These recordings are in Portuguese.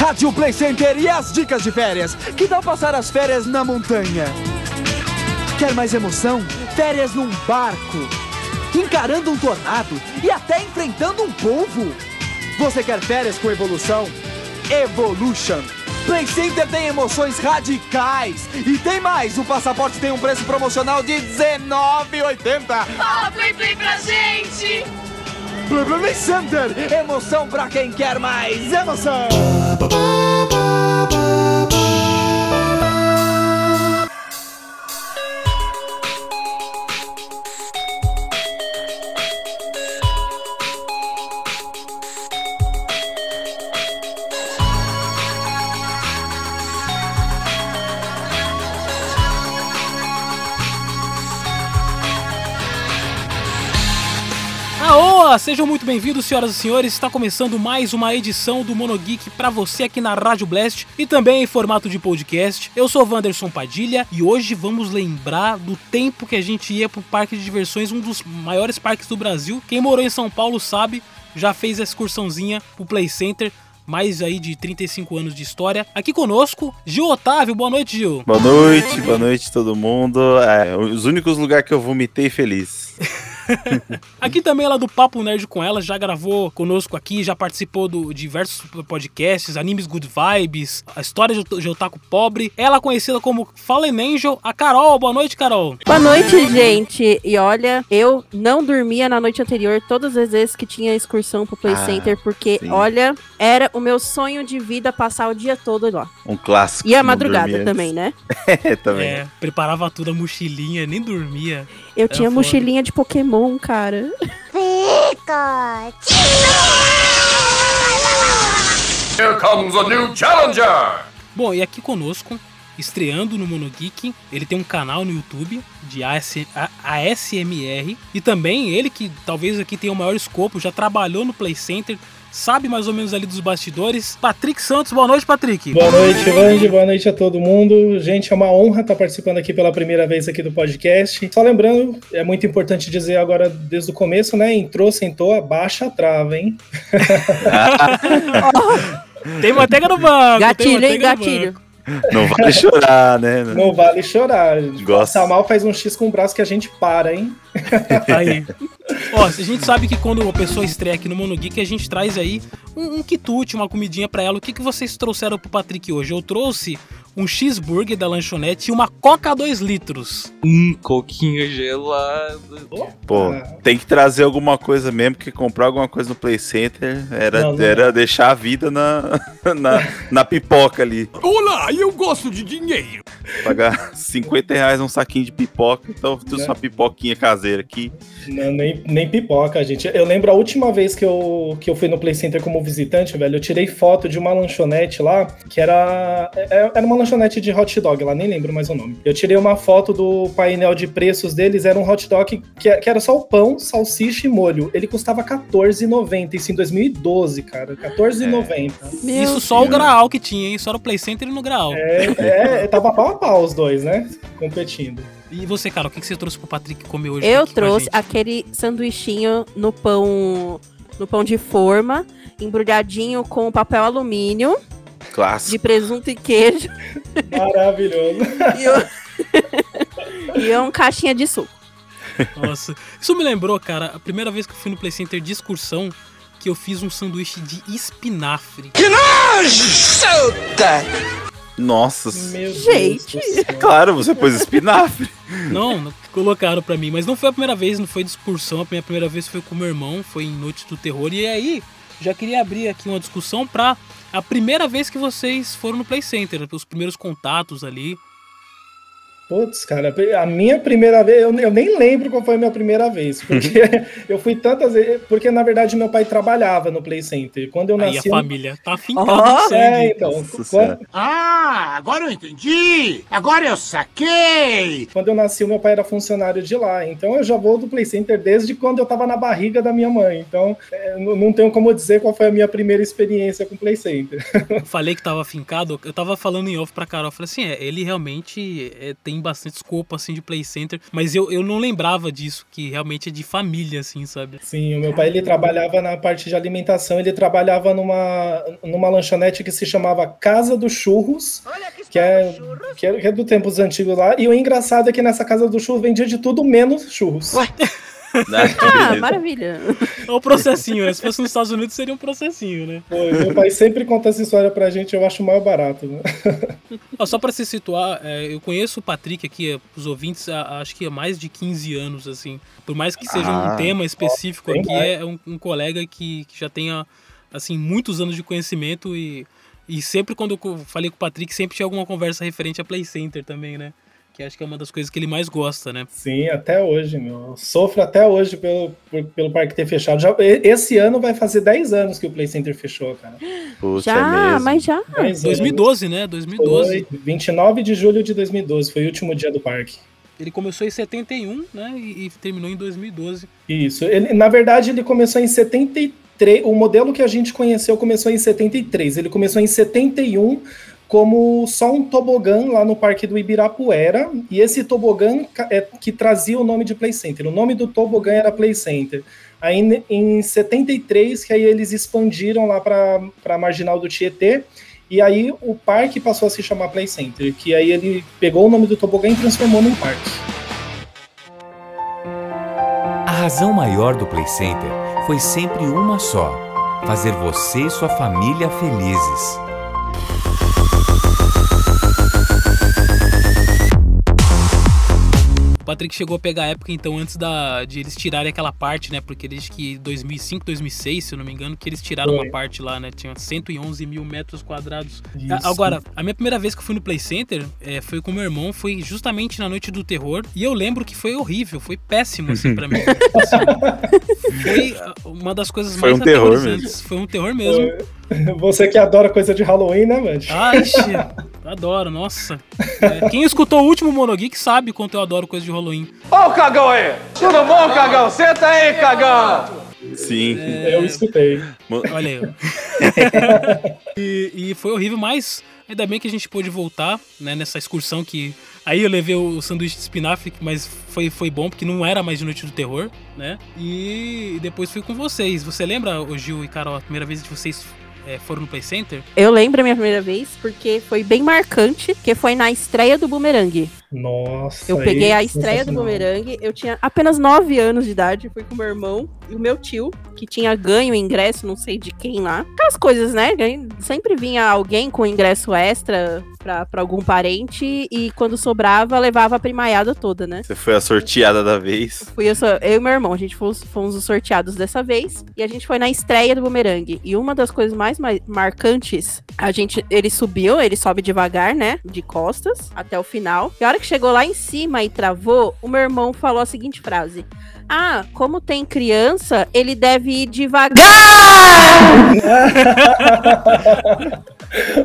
Rádio Play Center e as dicas de férias. Que tal passar as férias na montanha? Quer mais emoção? Férias num barco, encarando um tornado e até enfrentando um polvo. Você quer férias com evolução? Evolution. Play Center tem emoções radicais. E tem mais, o passaporte tem um preço promocional de R$19,80. Fala Play Play pra gente! Play Play Center, emoção pra quem quer mais emoção. ba ba Aoa! Sejam muito bem-vindos, senhoras e senhores. Está começando mais uma edição do Monogeek para você aqui na Rádio Blast e também em formato de podcast. Eu sou Wanderson Padilha e hoje vamos lembrar do tempo que a gente ia pro parque de diversões, um dos maiores parques do Brasil. Quem morou em São Paulo sabe, já fez a excursãozinha pro Play Center. Mais aí de 35 anos de história. Aqui conosco, Gil Otávio. Boa noite, Gil. Boa noite, boa noite todo mundo. É, os únicos lugares que eu vomitei feliz. aqui também ela do Papo Nerd com ela, já gravou conosco aqui, já participou de diversos podcasts, animes good vibes, a história de Otaku pobre. Ela conhecida como Fallen Angel, a Carol. Boa noite, Carol. Boa noite, gente. E olha, eu não dormia na noite anterior todas as vezes que tinha excursão pro Play Ah, Center, porque, sim. olha, era o meu sonho de vida passar o dia todo lá. Um clássico. E a madrugada também, né? É, também. É, preparava tudo a mochilinha, nem dormia. Eu Era tinha foda. mochilinha de Pokémon, cara. Here comes a new challenger! Bom, e aqui conosco, estreando no Monogeek, ele tem um canal no YouTube de AS, A- ASMR e também ele que talvez aqui tenha o maior escopo, já trabalhou no Play Center, sabe mais ou menos ali dos bastidores. Patrick Santos, boa noite, Patrick. Boa noite, Vandy. Boa noite a todo mundo. Gente, é uma honra estar participando aqui pela primeira vez aqui do podcast. Só lembrando, é muito importante dizer agora desde o começo, né? Entrou, sentou, abaixa a trava, hein? Tem manteiga no banco. tem Gatilho, hein? Gatilho. Não vale chorar, né? Não vale chorar. Gosto. Passar mal faz um X com o braço que a gente para, hein? Aí. Ó, a gente sabe que quando uma pessoa estreia aqui no Monogeek, a gente traz aí um, um quitute, uma comidinha pra ela. O que, que vocês trouxeram pro Patrick hoje? Eu trouxe um cheeseburger da lanchonete e uma Coca 2 litros. Hum, coquinho gelado. Pô, Ah. tem que trazer alguma coisa mesmo, porque comprar alguma coisa no Play Center era, Não, não era deixar a vida na, na, na pipoca ali. Olá, eu gosto de dinheiro! Pagar 50 reais um saquinho de pipoca, então eu trouxe Né? uma pipoquinha caseira aqui. Não, nem, nem pipoca, gente. Eu lembro a última vez que eu, que eu fui no Play Center como visitante, velho, eu tirei foto de uma lanchonete lá, que era, é- era uma lanchonete de hot dog lá, nem lembro mais o nome. Eu tirei uma foto do painel de preços deles, era um hot dog que, que era só o pão, salsicha e molho. Ele custava R$14,90, isso em 2012, cara. R$14,90. Meu Isso só o Graal que tinha, hein? Só no Play Center e no Graal. É, é, tava pau a pau os dois, né? Competindo. E você, cara, o que, que você trouxe pro Patrick comer hoje? Eu aqui com a trouxe gente? aquele sanduichinho no pão no pão de forma, embrulhadinho com papel alumínio, de Clássico. presunto e queijo Maravilhoso. e, um- e uma caixinha de suco. Nossa. Isso me lembrou, cara, a primeira vez que eu fui no Play Center de excursão, que eu fiz um sanduíche de espinafre. Nossa. Meu Gente. céu. Claro, você pôs espinafre. Não, não colocaram pra mim, mas não foi a primeira vez, não foi de excursão. A minha primeira vez foi com meu irmão, foi em Noite do Terror. E aí, já queria abrir aqui uma discussão pra a primeira vez que vocês foram no Play Center, os primeiros contatos ali. Putz, cara, a minha primeira vez, eu, eu nem lembro qual foi a minha primeira vez, porque eu fui tantas vezes, porque na verdade meu pai trabalhava no Play Center. Quando eu Aí a nasci. eu- família tá no sangue. É, então, quando. Ah, agora eu entendi! Agora eu saquei! quando eu nasci, o meu pai era funcionário de lá. Então eu já vou do Play Center desde quando eu tava na barriga da minha mãe. Então é, não tenho como dizer qual foi a minha primeira experiência com o Play Center. Falei que tava afincado, eu tava falando em off pra Carol, eu falei assim, é, ele realmente é, tem tem bastante escopo, assim, de Play Center. Mas eu, eu não lembrava disso, que realmente é de família, assim, sabe? Sim, o meu pai ele trabalhava na parte de alimentação, ele trabalhava numa, numa lanchonete que se chamava Casa dos Churros, que é, que é, que é do tempos antigos lá. E o engraçado é que nessa Casa do Churros vendia de tudo menos churros. Ah, maravilha. É o processinho, né? Se fosse nos Estados Unidos, seria um processinho, né? Pô, meu pai sempre conta essa história pra gente, eu acho mais barato. Né? Ó, só pra se situar, é, eu conheço o Patrick aqui, é, os ouvintes, há- acho que há mais de 15 anos, assim. Por mais que seja um Ah. tema específico bem aqui, mais. é um, um colega que, que já tenha, assim, muitos anos de conhecimento e, e sempre quando eu falei com o Patrick, sempre tinha alguma conversa referente a Play Center também, né? Que acho que é uma das coisas que ele mais gosta, né? Sim, até hoje, meu. Eu Sofro até hoje pelo, por- pelo parque ter fechado. Já, esse ano vai fazer 10 anos que o Play Center fechou, cara. Putz, é Já, mesmo. mas já. 10 anos. 2012, né? 2012. Foi 29 de julho de 2012, foi o último dia do parque. Ele começou em 71, né? E, e terminou em 2012. Isso. Ele, na verdade, ele começou em 73. O modelo que a gente conheceu começou em 73. Ele começou em 71 como só um tobogã lá no parque do Ibirapuera. E esse tobogã é que trazia o nome de Play Center. O nome do tobogã era Play Center. Aí em 73, que aí eles expandiram lá para a marginal do Tietê. E aí o parque passou a se chamar Play Center, que aí ele pegou o nome do tobogã e transformou num parque. A razão maior do Play Center foi sempre uma só: fazer você e sua família felizes. Patrick chegou a pegar a época, então, antes da, de eles tirarem aquela parte, né? Porque eles que 2005, 2006, se eu não me engano, que eles tiraram Foi. uma parte lá, né? Tinha 111 mil metros quadrados. Isso. A- Agora, a minha primeira vez que eu fui no Play Center é, foi com meu irmão, foi justamente na noite do terror. E eu lembro que foi horrível, foi péssimo, assim, pra mim. Assim, foi ah, uma das coisas Foi mais um terror aterrorizantes. Foi um terror mesmo. Você que adora coisa de Halloween, né, Mand? Ai, adoro, nossa. É, quem escutou o último Monogeek sabe quanto eu adoro coisa de Halloween. Ó o cagão aí! Tudo bom, cagão? Senta aí, cagão! Sim. Eu escutei. Olha aí. e, e foi horrível, mas ainda bem que a gente pôde voltar, né, nessa excursão que. Aí eu levei o sanduíche de espinafre, mas foi, foi bom, porque não era mais de Noite do Terror, né? E depois fui com vocês. Você lembra, ô Gil e Carol, a primeira vez que vocês é, foram no Play Center? Eu lembro a minha primeira vez porque foi bem marcante, que foi na estreia do Boomerang. Nossa. Eu peguei a estreia do. Boomerang, eu tinha apenas 9 anos de idade, fui com meu irmão e o meu tio, que tinha ganho ingresso, não sei de quem lá. Aquelas coisas, né? Sempre vinha alguém com ingresso extra pra, pra algum parente e quando sobrava, levava a primaiada toda, né? Você foi a sorteada da vez. Fui eu, só- eu e meu irmão, a gente fomos, fomos os sorteados dessa vez. E a gente foi na estreia do Boomerang. E uma das coisas mais, mais marcantes, a gente, ele subiu, ele sobe devagar, né? De costas até o final. E a hora que chegou lá em cima e travou, o meu irmão falou a seguinte frase. Ah, como tem criança, ele deve ir devagar!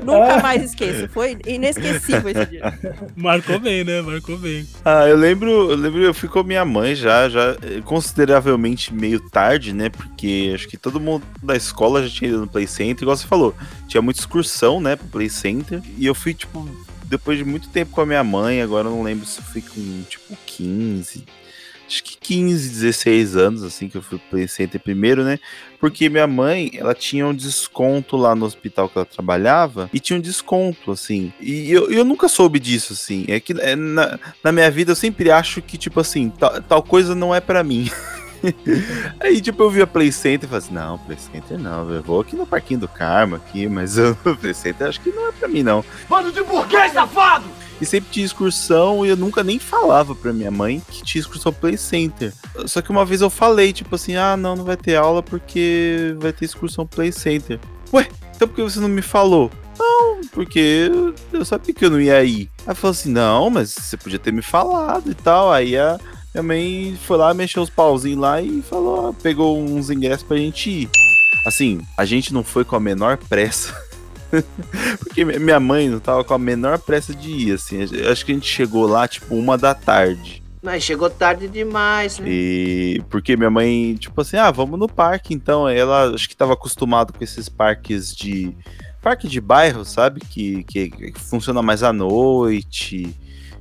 Nunca mais esqueço. Foi inesquecível esse dia. Marcou bem, né? Marcou bem. Ah, eu lembro, eu lembro, eu fui com a minha mãe já, já eh, consideravelmente meio tarde, né? Porque acho que todo mundo da escola já tinha ido no Play Center, igual você falou, tinha muita excursão, né, pro Play Center. E eu fui, tipo, depois de muito tempo com a minha mãe, agora eu não lembro se fui com, tipo, 15. Acho que 15, 16 anos, assim, que eu fui Play Center primeiro, né? Porque minha mãe, ela tinha um desconto lá no hospital que ela trabalhava, e tinha um desconto, assim. E eu, eu nunca soube disso, assim. É que é, na, na minha vida eu sempre acho que, tipo assim, tal, tal coisa não é pra mim. Aí, tipo, eu vi a Play Center e falei assim, não, Play Center não, eu vou aqui no Parquinho do Karma aqui, mas eu, Play Center acho que não é pra mim, não. Bando de burguês safado! E sempre tinha excursão e eu nunca nem falava pra minha mãe que tinha excursão Play Center. Só que uma vez eu falei, tipo assim, ah, não, não vai ter aula porque vai ter excursão Play Center. Ué, então por que você não me falou? Não, porque eu- eu sabia que eu não ia ir. Aí falou assim, não, mas você podia ter me falado e tal. Aí a minha mãe foi lá, mexeu os pauzinhos lá e falou, pegou uns ingressos pra gente ir. Assim, a gente não foi com a menor pressa. Porque mi- minha mãe não tava com a menor pressa de ir, assim. Acho que a gente chegou lá, tipo, uma da tarde. Mas chegou tarde demais, né? E porque minha mãe, tipo assim, ah, vamos no parque, então. Ela acho que tava acostumado com esses parques de. Parque de bairro, sabe? Que, que, que funciona mais à noite.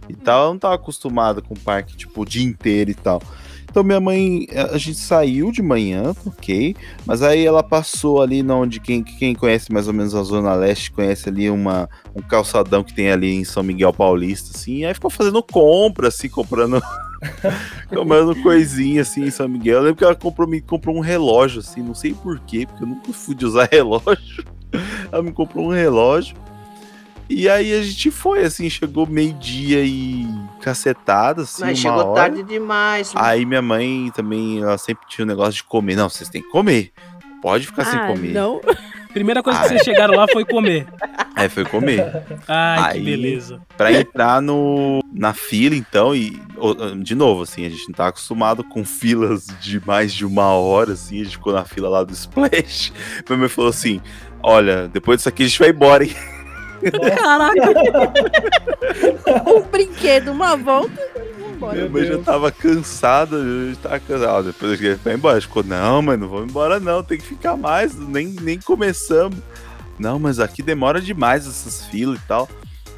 E tal. Eu não tava acostumado com o parque, tipo, o dia inteiro e tal. Então minha mãe, a gente saiu de manhã, ok, mas aí ela passou ali na onde quem, quem conhece mais ou menos a Zona Leste, conhece ali uma, um calçadão que tem ali em São Miguel Paulista, assim, aí ficou fazendo compra, assim, comprando comprando coisinha assim em São Miguel. Eu lembro que ela comprou, me comprou um relógio, assim, não sei porquê, porque eu nunca fui de usar relógio. Ela me comprou um relógio. E aí a gente foi, assim, chegou meio-dia e cacetada, assim, Mas uma chegou hora. tarde demais. mano. Aí minha mãe também, ela sempre tinha um negócio de comer. Não, vocês têm que comer. Pode ficar sem Ah, comer. não. Primeira coisa que vocês chegaram lá foi comer. Aí foi comer. Ai, que Aí- beleza. Pra entrar no, na fila, então, e o- de novo, assim, a gente não tá acostumado com filas de mais de uma hora, assim, a gente ficou na fila lá do Splash. Minha mãe falou assim: olha, depois disso aqui a gente vai embora, hein? Caraca. um brinquedo, uma volta. Vambora. Minha mãe já tava cansada, a gente tava cansada. Ó, Depois a gente vai embora. Ficou, não, mas não vamos embora, não, tem que ficar mais, nem, nem começamos. Não, mas aqui demora demais essas filas e tal.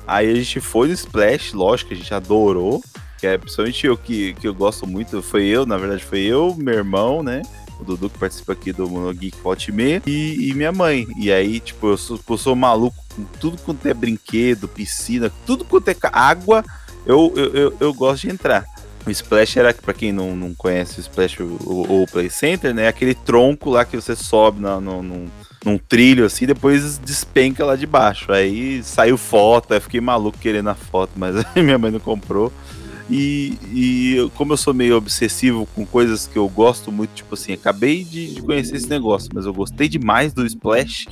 Aí a gente foi no Splash, lógico, a gente adorou. Que é principalmente eu que, que eu gosto muito. Foi eu, na verdade, foi eu, meu irmão, né? O Dudu que participa aqui do Monogeek Volte Meia, e, minha mãe. E aí, tipo, eu sou, eu sou maluco com tudo quanto é brinquedo, piscina, tudo quanto é água, eu, eu, eu, eu gosto de entrar. O Splash era, pra quem não, não conhece o Splash ou o Play Center, né? Aquele tronco lá que você sobe na, no, num, num trilho assim, depois despenca lá de baixo. Aí saiu foto, aí fiquei maluco querendo a foto, mas minha mãe não comprou. E, e como eu sou meio obsessivo com coisas que eu gosto muito, tipo assim, acabei de, de conhecer esse negócio, mas eu gostei demais do Splash,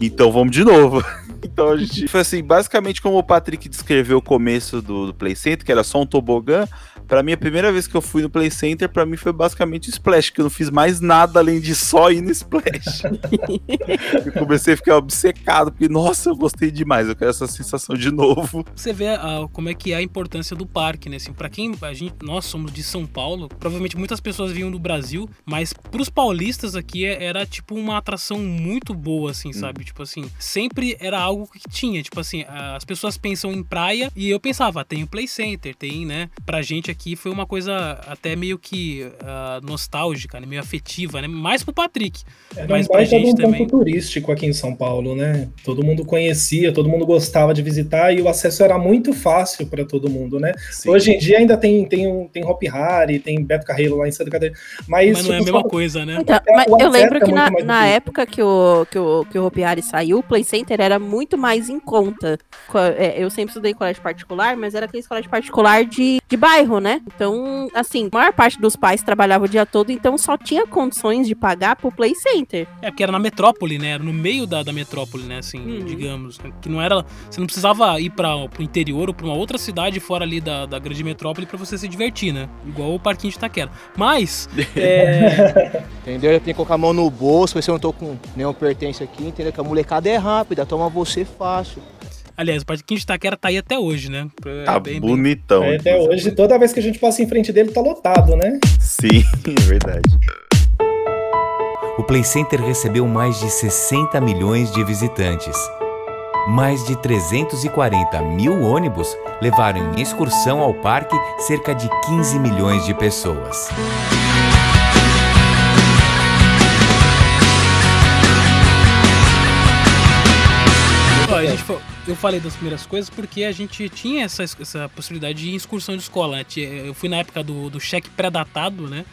então vamos de novo. Então a gente foi assim, basicamente como o Patrick descreveu o começo do, do Play Center, que era só um tobogã. Pra mim, a primeira vez que eu fui no Play Center, pra mim foi basicamente o Splash, que eu não fiz mais nada além de só ir no Splash. eu comecei a ficar obcecado, porque, nossa, eu gostei demais, eu quero essa sensação de novo. Você vê ah, como é que é a importância do parque, né? Assim, para quem a gente, nós somos de São Paulo, provavelmente muitas pessoas vinham do Brasil, mas pros paulistas aqui é- era tipo uma atração muito boa, assim, sabe? Tipo assim, sempre era algo que tinha, tipo assim, as pessoas pensam em praia e eu pensava, ah, tem o Play Center, tem, né? Pra gente aqui foi uma coisa até meio que ah, nostálgica, né? meio afetiva, né? Mais pro Patrick. Era Mas um pra de um gente ponto também. turístico aqui em São Paulo, né? Todo mundo conhecia, todo mundo gostava de visitar e o acesso era muito fácil para todo mundo, né? Sim. Hoje em dia ainda tem tem um, tem Hop Harry, tem Beto Carreiro lá em Santa Catarina, mas, Mas não é a mesma só- coisa, né? Então, É, eu lembro é que na, na época que o, que, o, que o Hopi Hari saiu, o Play Center era muito mais em conta. Co- é, Eu sempre estudei em colégio particular, mas era aquele colégio particular de, de bairro, né? Então, assim, a maior parte dos pais trabalhava o dia todo, então só tinha condições de pagar pro Play Center. É, porque era na metrópole, né? Era no meio da, da metrópole, né? Assim, Uhum. digamos. né? Que não era. Você não precisava ir para pro interior ou pra uma outra cidade fora ali da, da grande metrópole pra você se divertir, né? Igual o parquinho de Itaquera. Mas. é, Entendeu? Eu tenho que colocar a mão no bolso, ver se eu não tô com nenhum pertence aqui, entendeu? Que a molecada é rápida, toma você fácil. aliás, o parquinho de Itaquera tá aí até hoje, né? É Tá bem- bem- bonitão. É, até hoje, toda vez que a gente passa em frente dele, tá lotado, né? Sim, é verdade. O Play Center recebeu mais de 60 milhões de visitantes. Mais de 340 mil ônibus levaram em excursão ao parque cerca de 15 milhões de pessoas. A gente fa- eu falei das primeiras coisas porque a gente tinha essa, essa possibilidade de excursão de escola. né? Eu fui na época do, do cheque pré-datado, né?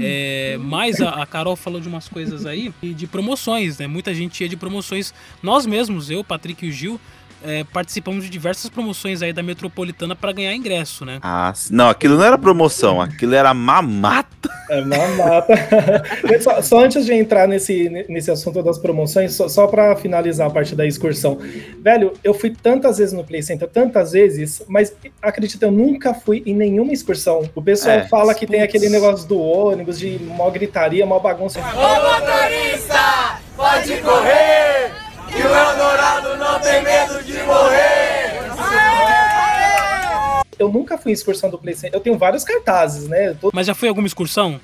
É, mas a, a Carol falou de umas coisas aí e de promoções, né? Muita gente ia de promoções. Nós mesmos, eu, Patrick e o Gil, é, participamos de diversas promoções aí da Metropolitana para ganhar ingresso, né? Ah, sim. não, aquilo não era promoção, aquilo era mamata. É mamata. só, só antes de entrar nesse, nesse assunto das promoções, só, só para finalizar a parte da excursão. Velho, eu fui tantas vezes no Play Center, tantas vezes, mas acredita, eu nunca fui em nenhuma excursão. O pessoal É, fala que tem putz. aquele negócio do ônibus, de mó gritaria, mó bagunça. motorista, pode correr, que o Eldorado não tem medo de morrer. Eu nunca fui em excursão do Play Center. Eu tenho vários cartazes, né? Tô- Mas já foi alguma excursão?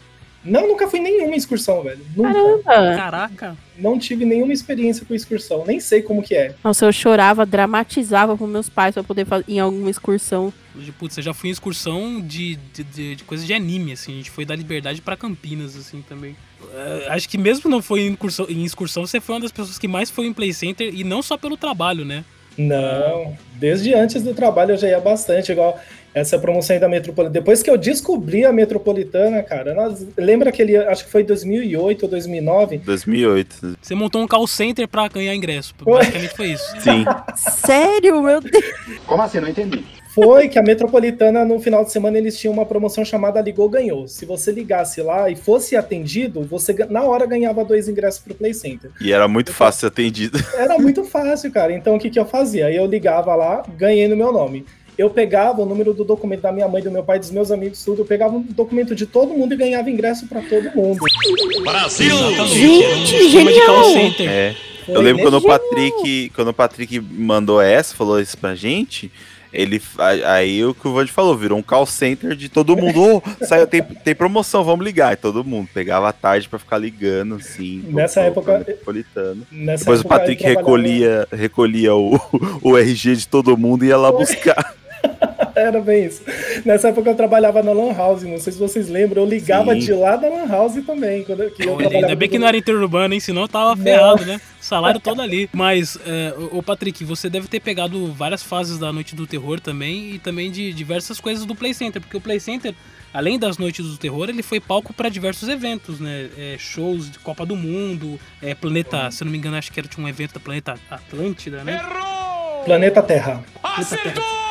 Não, nunca fui em nenhuma excursão, velho. Nunca. Caramba! Caraca. Não tive nenhuma experiência com excursão. Nem sei como que é. Nossa, eu chorava, dramatizava com meus pais pra poder fazer em alguma excursão. Putz, eu já fui em excursão de, de, de, de coisa de anime, assim. A gente foi da Liberdade pra Campinas, assim, também. É, acho que mesmo não foi em excursão, em excursão, você foi uma das pessoas que mais foi em Play Center, e não só pelo trabalho, né? Não, desde antes do trabalho eu já ia bastante, igual essa promoção aí da Metropolitana. Depois que eu descobri a Metropolitana, cara, nós, lembra aquele, acho que foi 2008 ou 2009? 2008. Você montou um call center pra ganhar ingresso, basicamente foi isso. Sim. Sério, meu Deus. Como assim? Não entendi. Foi que a Metropolitana, no final de semana, eles tinham uma promoção chamada Ligou Ganhou. Se você ligasse lá e fosse atendido, você na hora ganhava dois ingressos pro Play Center. E era muito fácil ser atendido. Era muito fácil, cara. Então o que, que eu fazia? Eu ligava lá, ganhei no meu nome. Eu pegava o número do documento da minha mãe, do meu pai, dos meus amigos, tudo. Eu pegava o documento de todo mundo e ganhava ingresso para todo mundo. Brasil! Gente, genial! É. Eu lembro quando o Patrick, quando o Patrick mandou essa, falou isso pra gente, ele aí o que o Vand falou, virou um call center de todo mundo. Oh, saiu, tem, tem promoção, vamos ligar. E todo mundo pegava a tarde para ficar ligando, assim. Nessa época. Metropolitano. Nessa Depois época o Patrick recolhia, recolhia o, o RG de todo mundo e ia lá buscar. Era bem isso. Nessa época eu trabalhava na Lan House, não sei se vocês lembram, eu ligava Sim. de lá da Lan House também. Quando, que eu ainda bem que não era interurbano, hein? Senão eu tava ferrado, né? Salário todo ali. Mas, é, o Patrick, você deve ter pegado várias fases da Noite do Terror também e também de diversas coisas do Play Center, porque o Play Center além das noites do terror, ele foi palco para diversos eventos, né? É, shows de Copa do Mundo, é, Planeta, se não me engano, acho que era tinha um evento da Planeta Atlântida, né? Errou! Planeta Terra. Planeta Terra.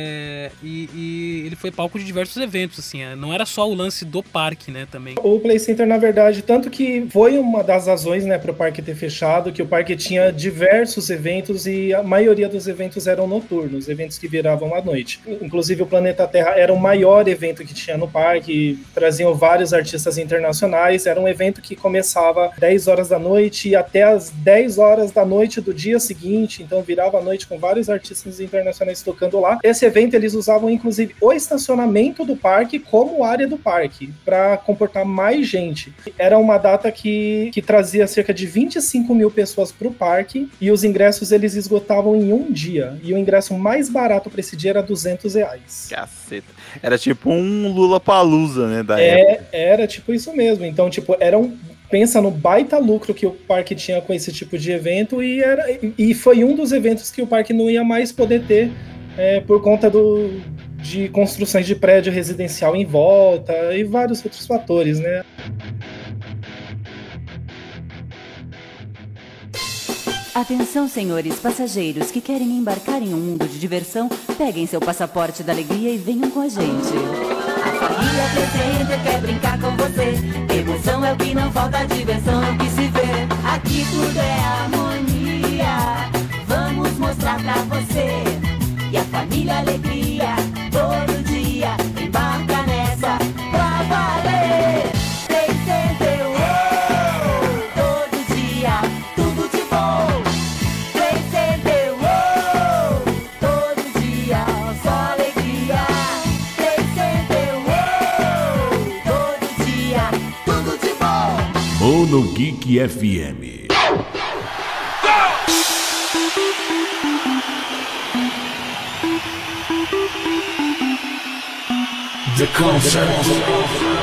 É, e, e, ele foi palco de diversos eventos, assim, é, não era só o lance do parque, né, também. O Play Center, na verdade, tanto que foi uma das razões, né, para o parque ter fechado, que o parque tinha diversos eventos e a maioria dos eventos eram noturnos, eventos que viravam à noite. Inclusive o Planeta Terra era o maior evento que tinha no parque, traziam vários artistas internacionais, era um evento que começava 10 horas da noite e até as 10 horas da noite do dia seguinte, então virava à noite com vários artistas internacionais tocando lá. Esse evento eles usavam inclusive o estacionamento do parque como área do parque para comportar mais gente. Era uma data que, que trazia cerca de 25 mil pessoas para o parque e os ingressos eles esgotavam em um dia. E o ingresso mais barato para esse dia era 200 reais. Caceta. Era tipo um Lula Palusa, né? Da é, época. Era tipo isso mesmo. Então, tipo, era um pensa no baita lucro que o parque tinha com esse tipo de evento e, era, e foi um dos eventos que o parque não ia mais poder ter é, por conta do, de construções de prédio residencial em volta e vários outros fatores, né? Atenção, senhores passageiros que querem embarcar em um mundo de diversão, peguem seu passaporte da alegria e venham com a gente. A família presente quer brincar com você. Emoção é o que não falta, diversão é o que se vê. Aqui tudo é harmonia. Vamos mostrar pra você a família alegria todo dia embarca nessa pra valer. Tem oh, todo dia tudo de bom. Tem oh, todo dia só alegria. Tem oh, todo dia tudo de bom. Mono FM. The concert.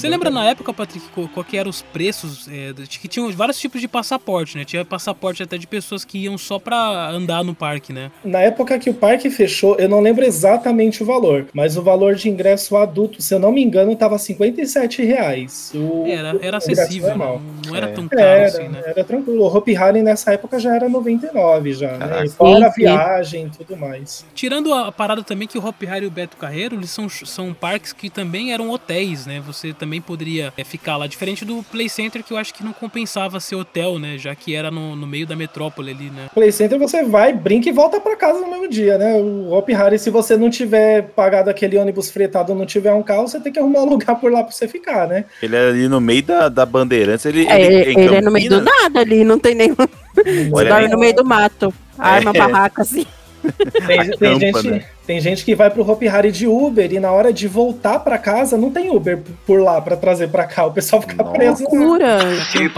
Você lembra na época, Patrick, qual que eram os preços? É, que tinham vários tipos de passaporte, né? Tinha passaporte até de pessoas que iam só pra andar no parque, né? Na época que o parque fechou, eu não lembro exatamente o valor, mas o valor de ingresso adulto, se eu não me engano, tava 57 reais. O, era, era acessível, não, não, era é. tão caro era, assim, né? Era tranquilo. O Hopi Hari nessa época já era 99 já, né? Fora a viagem e tudo mais. Tirando a parada também que o Hopi Hari e o Beto Carreiro, eles são, são parques que também eram hotéis, né? Você também também poderia é, ficar lá. Diferente do Play Center, que eu acho que não compensava ser hotel, né? Já que era no, no meio da metrópole ali, né? Play Center você vai, brinca e volta para casa no mesmo dia, né? O Hop Harry, se você não tiver pagado aquele ônibus fretado não tiver um carro, você tem que arrumar um lugar por lá pra você ficar, né? Ele é ali no meio da, da Bandeirantes, ele, é, ele, ele é no meio do nada ali, não tem nenhum. Você dorme no meio do mato. Arma, é. barraca, assim. Tem, tem, gente, né? Tem gente que vai pro Hopi Hari de Uber e na hora de voltar pra casa não tem Uber por lá pra trazer pra cá. O pessoal fica preso. Loucura! Que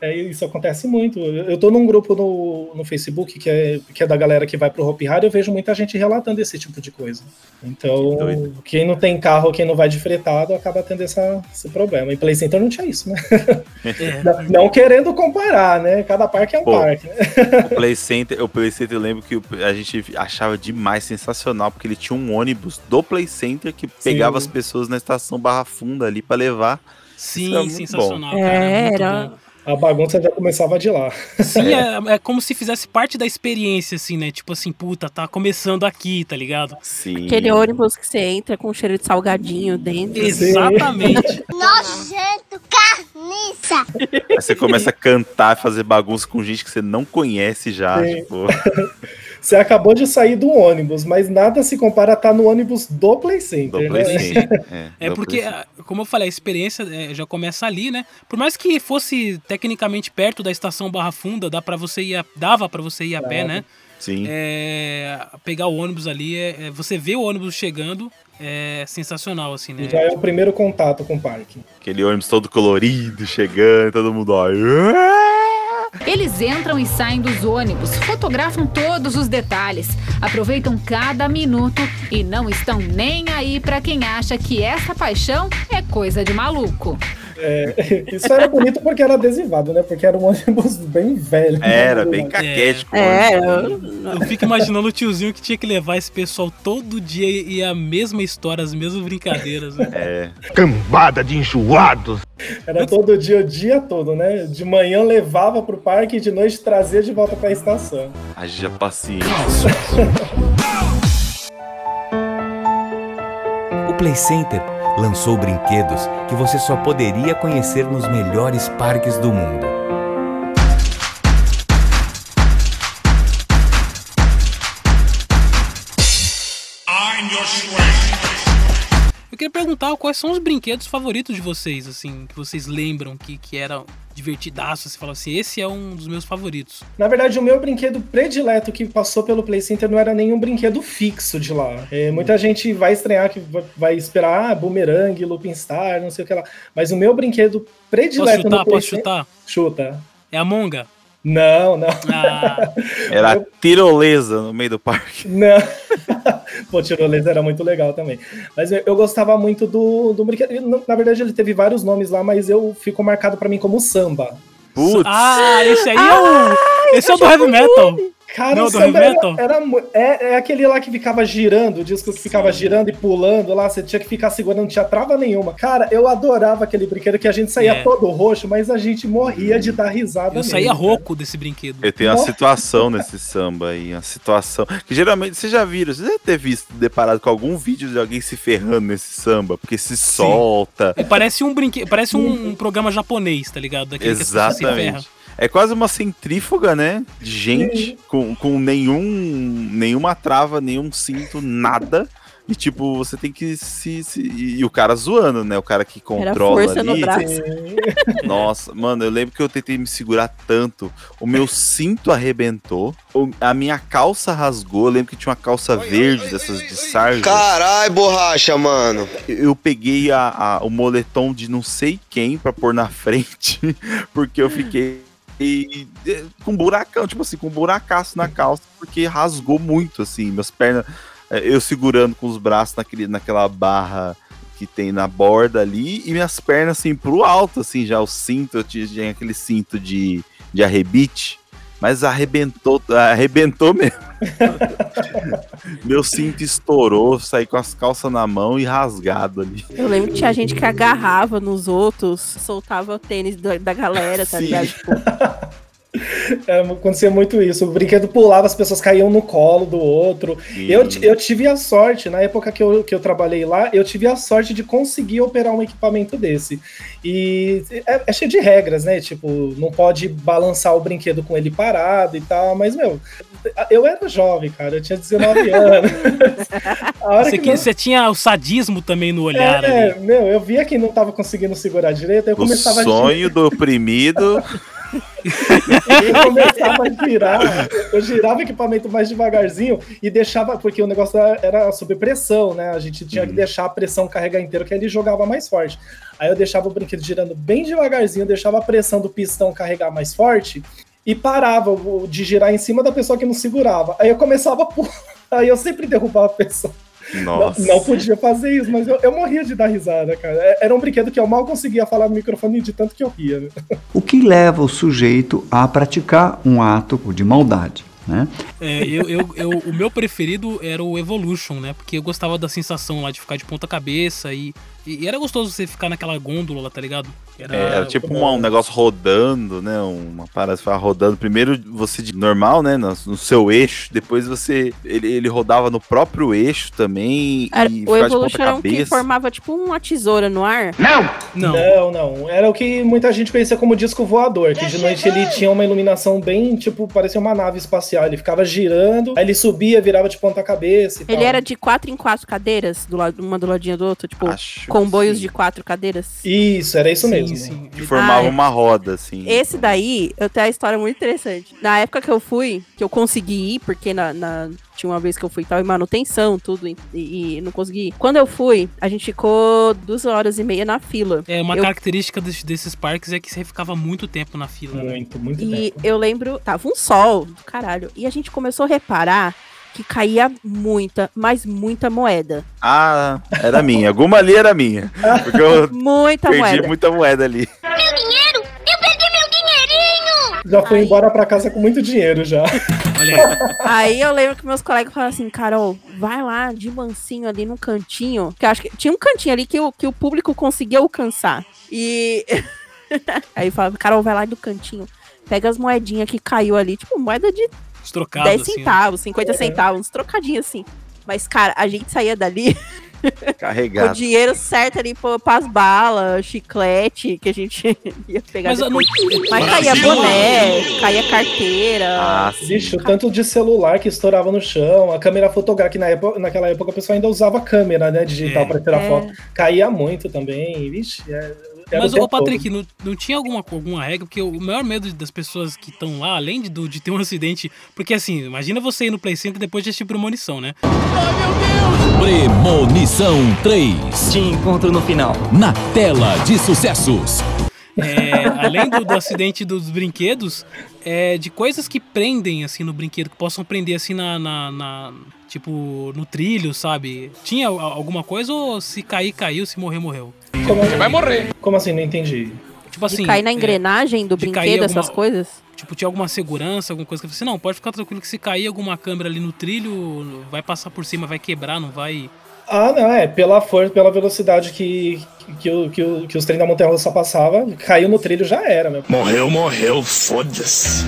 É, isso acontece muito. Eu tô num grupo no, no Facebook que é, que é da galera que vai pro Hopi Hari, eu vejo muita gente relatando esse tipo de coisa. Então, quem não tem carro, quem não vai de fretado, acaba tendo essa, esse problema. E Play Center não tinha isso, né? não, não querendo comparar, né? Cada parque é um Pô, parque. Né? O Play Center, o Play Center eu lembro que a gente achava demais, sensacional, porque ele tinha um ônibus do Play Center que pegava as pessoas na estação Barra Funda ali pra levar. Sim, Isso é sensacional, bom. cara. É, muito era- bom. A bagunça já começava de lá. Sim, é, é como se fizesse parte da experiência, assim, né? Tipo assim, puta, tá começando aqui, tá ligado? Sim. Aquele ônibus que você entra com cheiro de salgadinho dentro. Exatamente. Nojento, carniça. Aí você começa a cantar, fazer bagunça com gente que você não conhece já. Sim. Tipo, Você acabou de sair do ônibus, mas nada se compara a estar no ônibus do Play Center. do Play né? Center. É do porque, Play Center. como eu falei, a experiência é, já começa ali, né? Por mais que fosse tecnicamente perto da estação Barra Funda, dá para você ir a- dava para você ir a pé, Dava. né? Sim. É, pegar o ônibus ali, é, é- você vê o ônibus chegando, é sensacional, assim, né? Já é o primeiro contato com o parque. Aquele ônibus todo colorido, chegando, todo mundo, ó. Eles entram e saem dos ônibus, fotografam todos os detalhes, aproveitam cada minuto e não estão nem aí pra quem acha que essa paixão é coisa de maluco. É, isso era bonito porque era adesivado, né? Porque era um ônibus bem velho. Era, bem caquético. o É, ônibus. Eu fico imaginando o tiozinho que tinha que levar esse pessoal todo dia e a mesma história, as mesmas brincadeiras, né? É. Cambada de enjoados. Era todo dia, o dia todo, né? De manhã levava pro parque e de noite trazia de volta pra estação. Haja paciência. O Play Center lançou brinquedos que você só poderia conhecer nos melhores parques do mundo. Queria perguntar quais são os brinquedos favoritos de vocês, assim, que vocês lembram que, que era divertidaço, você fala assim, esse é um dos meus favoritos. Na verdade, o meu brinquedo predileto que passou pelo Play Center não era nenhum brinquedo fixo de lá. É, muita gente vai estranhar que va- vai esperar ah, Boomerang, Looping Star, não sei o que lá. Mas o meu brinquedo predileto Posso chutar? no Play Posso chutar? Chuta. É a Monga? Não, não. Ah, Era a tirolesa no meio do parque. Não. Pô, tirolesa era muito legal também. Mas eu, eu gostava muito do, do brinquedo. Ele Na verdade, ele teve vários nomes lá, mas eu fico marcado pra mim como samba. Putz. ah, esse aí é o. Esse é o do heavy metal. Cara, Não, o samba era, era é, é aquele lá que ficava girando, o disco que ficava girando e pulando lá, você tinha que ficar segurando, não tinha trava nenhuma. Cara, eu adorava aquele brinquedo que a gente saía É. todo roxo, mas a gente morria de dar risada Eu saía cara. rouco desse brinquedo. Eu tenho uma Nossa. situação nesse samba aí, uma situação. Que geralmente, vocês já viram, vocês devem ter visto, deparado com algum vídeo de alguém se ferrando nesse samba, porque se solta. E Parece um brinquedo, parece um, um programa japonês, tá ligado? Daquele. Exatamente. É quase uma centrífuga, né? De gente, com, com nenhum, nenhuma trava, nenhum cinto, nada. E tipo, você tem que se. se- e o cara zoando, né? O cara que Era controla força no ali. braço. Nossa, mano, eu lembro que eu tentei me segurar tanto. O meu cinto arrebentou. a minha calça rasgou. Eu lembro que tinha uma calça verde dessas de sarja. Carai, borracha, mano. Eu peguei a, a- o moletom de não sei quem pra pôr na frente, porque eu fiquei e- e- com buracão, tipo assim, com buracaço na calça, porque rasgou muito, assim, minhas pernas, eh, eu segurando com os braços naquele, naquela barra que tem na borda ali, e minhas pernas, assim, pro alto, assim, já o cinto, eu tinha aquele cinto de, de arrebite, mas arrebentou, arrebentou mesmo. Meu cinto estourou, saí com as calças na mão e rasgado ali. Eu lembro que tinha gente que agarrava nos outros, soltava o tênis da, da galera, tá ligado? Tipo, É, acontecia muito isso. O brinquedo pulava, as pessoas caíam no colo do outro. Eu, eu tive a sorte, na época que eu, que eu trabalhei lá, eu tive a sorte de conseguir operar um equipamento desse. E é, é cheio de regras, né? Tipo, não pode balançar o brinquedo com ele parado e tal, mas, meu, eu era jovem, cara, eu tinha 19 anos. A Você, que você tinha o sadismo também no olhar é, ali. meu, eu via que não tava conseguindo segurar direito, aí eu O começava a sonho do oprimido. e começava a girar. Eu girava o equipamento mais devagarzinho e deixava, porque o negócio era sob pressão, né? A gente tinha que deixar a pressão carregar inteiro, que aí ele jogava mais forte. Aí eu deixava o brinquedo girando bem devagarzinho, deixava a pressão do pistão carregar mais forte e parava de girar em cima da pessoa que não segurava. Aí eu começava a pular, aí eu sempre derrubava a pessoa. Nossa. Não, não, podia fazer isso, mas eu, eu, morria de dar risada, cara. Era um brinquedo que eu mal conseguia falar no microfone de tanto que eu ria. Né? O que leva o sujeito a praticar um ato de maldade? Né? É, eu, eu, eu, o meu preferido era o Evolution, né? Porque eu gostava da sensação lá de ficar de ponta cabeça e e, e, era gostoso você ficar naquela gôndola tá ligado? Era, é, era tipo um, um, negócio rodando, né? Uma parada ficar rodando. Primeiro você de normal, né? No, no, seu eixo. Depois você. Ele, ele rodava no próprio eixo também. Era, o Evolution era um que formava tipo uma tesoura no ar? Não! Não, não. não. Era o que muita gente conhecia como disco voador. Que de noite ele tinha uma iluminação bem, tipo, parecia uma nave espacial. Ele ficava girando, aí ele subia, virava de ponta cabeça. ele tal. era de quatro em quatro cadeiras, do lado, uma do ladinho do outro, tipo. Acho comboios de quatro cadeiras. Isso, era isso sim, mesmo. Sim. Que formava ah, uma roda, assim. Esse daí, eu tenho a história muito interessante. Na época que eu fui, que eu consegui ir, porque na, na tinha uma vez que eu fui tava em manutenção, tudo, e, e, não consegui. Quando eu fui, a gente ficou duas horas e meia na fila. É, uma eu... característica desses, desses parques é que você ficava muito tempo na fila. Muito, muito e tempo. E eu lembro, tava um sol do caralho. E a gente começou a reparar que caía muita, mas muita moeda. Ah, era minha. Alguma ali era minha. Porque eu muita perdi moeda. muita moeda ali. Meu dinheiro! Eu perdi meu dinheirinho! Já fui Aí... embora pra casa com muito dinheiro já. Olha aí. aí eu lembro que meus colegas falaram assim, Carol, vai lá de mansinho ali no cantinho. Que eu acho que tinha um cantinho ali que o, que o público conseguia alcançar. E. aí falava, Carol, vai lá do cantinho. Pega as moedinhas que caiu ali, tipo, moeda de uns trocados. 10 assim, né? centavos, né? 50 centavos, uns trocadinhos assim. Mas, cara, a gente saía dali. Carregado. o dinheiro certo ali para as balas, chiclete que a gente ia pegar. Mas, depois. Não... Mas caía boné, caía carteira. Ah, bicho, tanto de celular que estourava no chão, a câmera fotográfica, na época, naquela época o pessoal ainda usava câmera, né, digital é. para tirar é. foto. Caía muito também, vixe, é, mas, ô Patrick, não, não, tinha alguma, alguma regra? Porque o maior medo das pessoas que estão lá, além de, de ter um acidente. Porque assim, imagina você ir no Play Center depois de assistir Premonição, né? Ai, meu Deus! Premonição 3. Te encontro no final. Na tela de sucessos. É, além do, do, acidente dos brinquedos, é, de coisas que prendem assim no brinquedo, que possam prender assim na, na, na, tipo no trilho, sabe? Tinha alguma coisa ou se cair, caiu, se morrer, morreu? Como, Você vai morrer. Como assim? Não entendi. Tipo assim, de cair na é, engrenagem é, do brinquedo, alguma, essas coisas? Tipo, tinha alguma segurança, alguma coisa que você não, pode ficar tranquilo que se cair alguma câmera ali no trilho, vai passar por cima, vai quebrar, não vai ah, não, é. Pela força, pela velocidade que, que, o, que, o, que os trens da Montanha Russa passava, caiu no trilho já era, meu. Morreu, morreu, foda-se.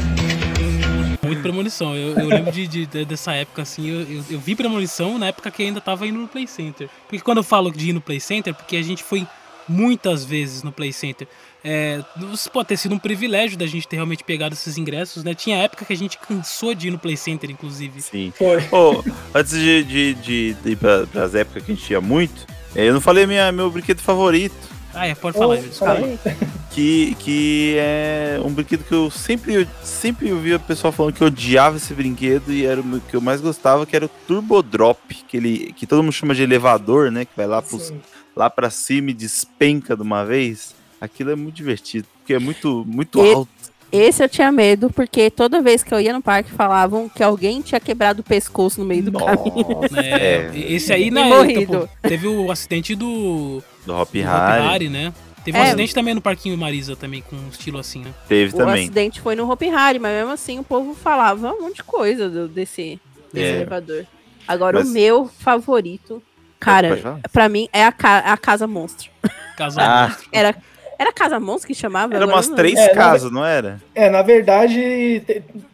Muito premonição. Eu, eu lembro de, de, dessa época, assim, eu, eu, eu, vi premonição na época que ainda tava indo no Play Center. Porque quando eu falo de ir no Play Center, porque a gente foi muitas vezes no Play Center. É, isso pode ter sido um privilégio da gente ter realmente pegado esses ingressos, né? Tinha época que a gente cansou de ir no Play Center, inclusive. Sim. Foi. Oh, antes de, de, de, de ir para as épocas que a gente ia muito, é, eu não falei minha, meu brinquedo favorito. Ah, é, pode falar, oh, Que, que é um brinquedo que eu sempre, sempre ouvia o pessoal falando que odiava esse brinquedo e era o que eu mais gostava, que era o Turbo Drop, que, ele, que todo mundo chama de elevador, né? Que vai lá pros, lá para cima e despenca de uma vez, aquilo é muito divertido, porque é muito, muito e, alto. Esse eu tinha medo, porque toda vez que eu ia no parque falavam que alguém tinha quebrado o pescoço no meio do Nossa, caminho. É, esse aí, né? Então, teve o acidente do. Do Hop Harry. né? Teve um é, acidente também no Parquinho Marisa, também, com um estilo assim, né? Teve o também. O acidente foi no Hopi Hari, mas mesmo assim o povo falava um monte de coisa do, desse, desse é. elevador. Agora, mas... o meu favorito Cara, pra mim é a, ca a Casa Monstro. Casa ah. Monstro. Era, era Casa Monstro que chamava? Era umas três é, casas, não era? É, na verdade,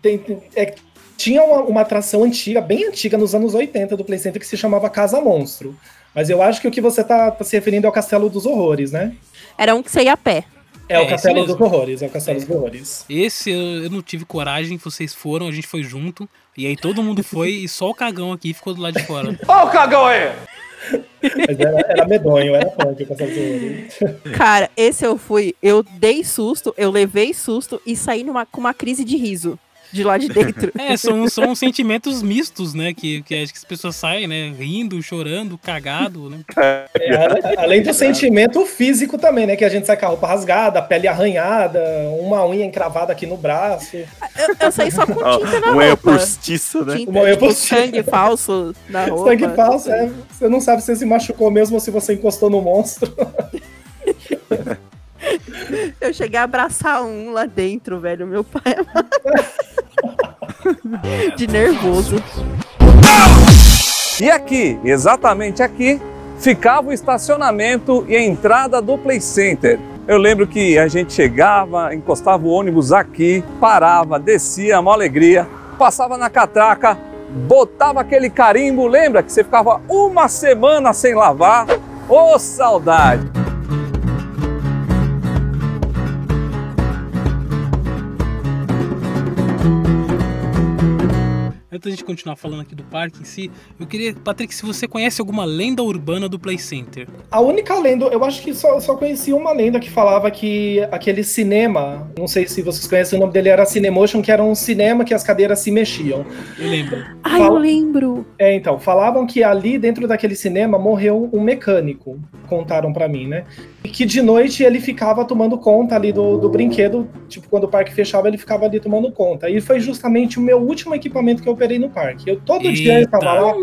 tem, tem, é, tinha uma, uma, atração antiga, bem antiga, nos anos 80 do Play Center, que se chamava Casa Monstro. Mas eu acho que o que você tá, tá se referindo é o Castelo dos Horrores, né? Era um que você ia a pé. É, é o Castelo dos Horrores, é o Castelo é. dos Horrores. Esse eu, eu, não tive coragem, vocês foram, a gente foi junto. E aí todo mundo foi e só o cagão aqui ficou do lado de fora. Ó o cagão aí! Mas era, era medonho, era punk com essa zoeira. Cara, esse eu fui, eu dei susto, eu levei susto e saí numa, com uma crise de riso de lá de dentro. É, são, são sentimentos mistos, né? Que, que acho que as pessoas saem, né? Rindo, chorando, cagado, né? É, além do sentimento físico também, né? Que a gente sai com a roupa rasgada, a pele arranhada, uma unha encravada aqui no braço. Eu, eu saí só com tinta na Uma unha roupa. postiça, né? Tinta, Uma unha tipo, postiça. sangue falso na roupa. Sangue falso, é, você não sabe se você se machucou mesmo ou se você encostou no monstro. Eu cheguei a abraçar um lá dentro, velho. Meu pai é de nervoso. E aqui, exatamente aqui, ficava o estacionamento e a entrada do Play Center. Eu lembro que a gente chegava, encostava o ônibus aqui, parava, descia, uma alegria, passava na catraca, botava aquele carimbo, lembra que você ficava uma semana sem lavar? Ô saudade! Antes da gente continuar falando aqui do parque em si, eu queria, Patrick, se você conhece alguma lenda urbana do Play Center. A única lenda, eu acho que só, só conheci uma lenda que falava que aquele cinema, não sei se vocês conhecem o nome dele, era Cinemotion, que era um cinema que as cadeiras se mexiam. Eu lembro. Ai, eu lembro. É, então, falavam que ali dentro daquele cinema morreu um mecânico, contaram pra mim, né? E que de noite ele ficava tomando conta ali do, do brinquedo, tipo, quando o parque fechava, ele ficava ali tomando conta. E foi justamente o meu último equipamento que eu operei no parque. Eu todo dia eu tava lá.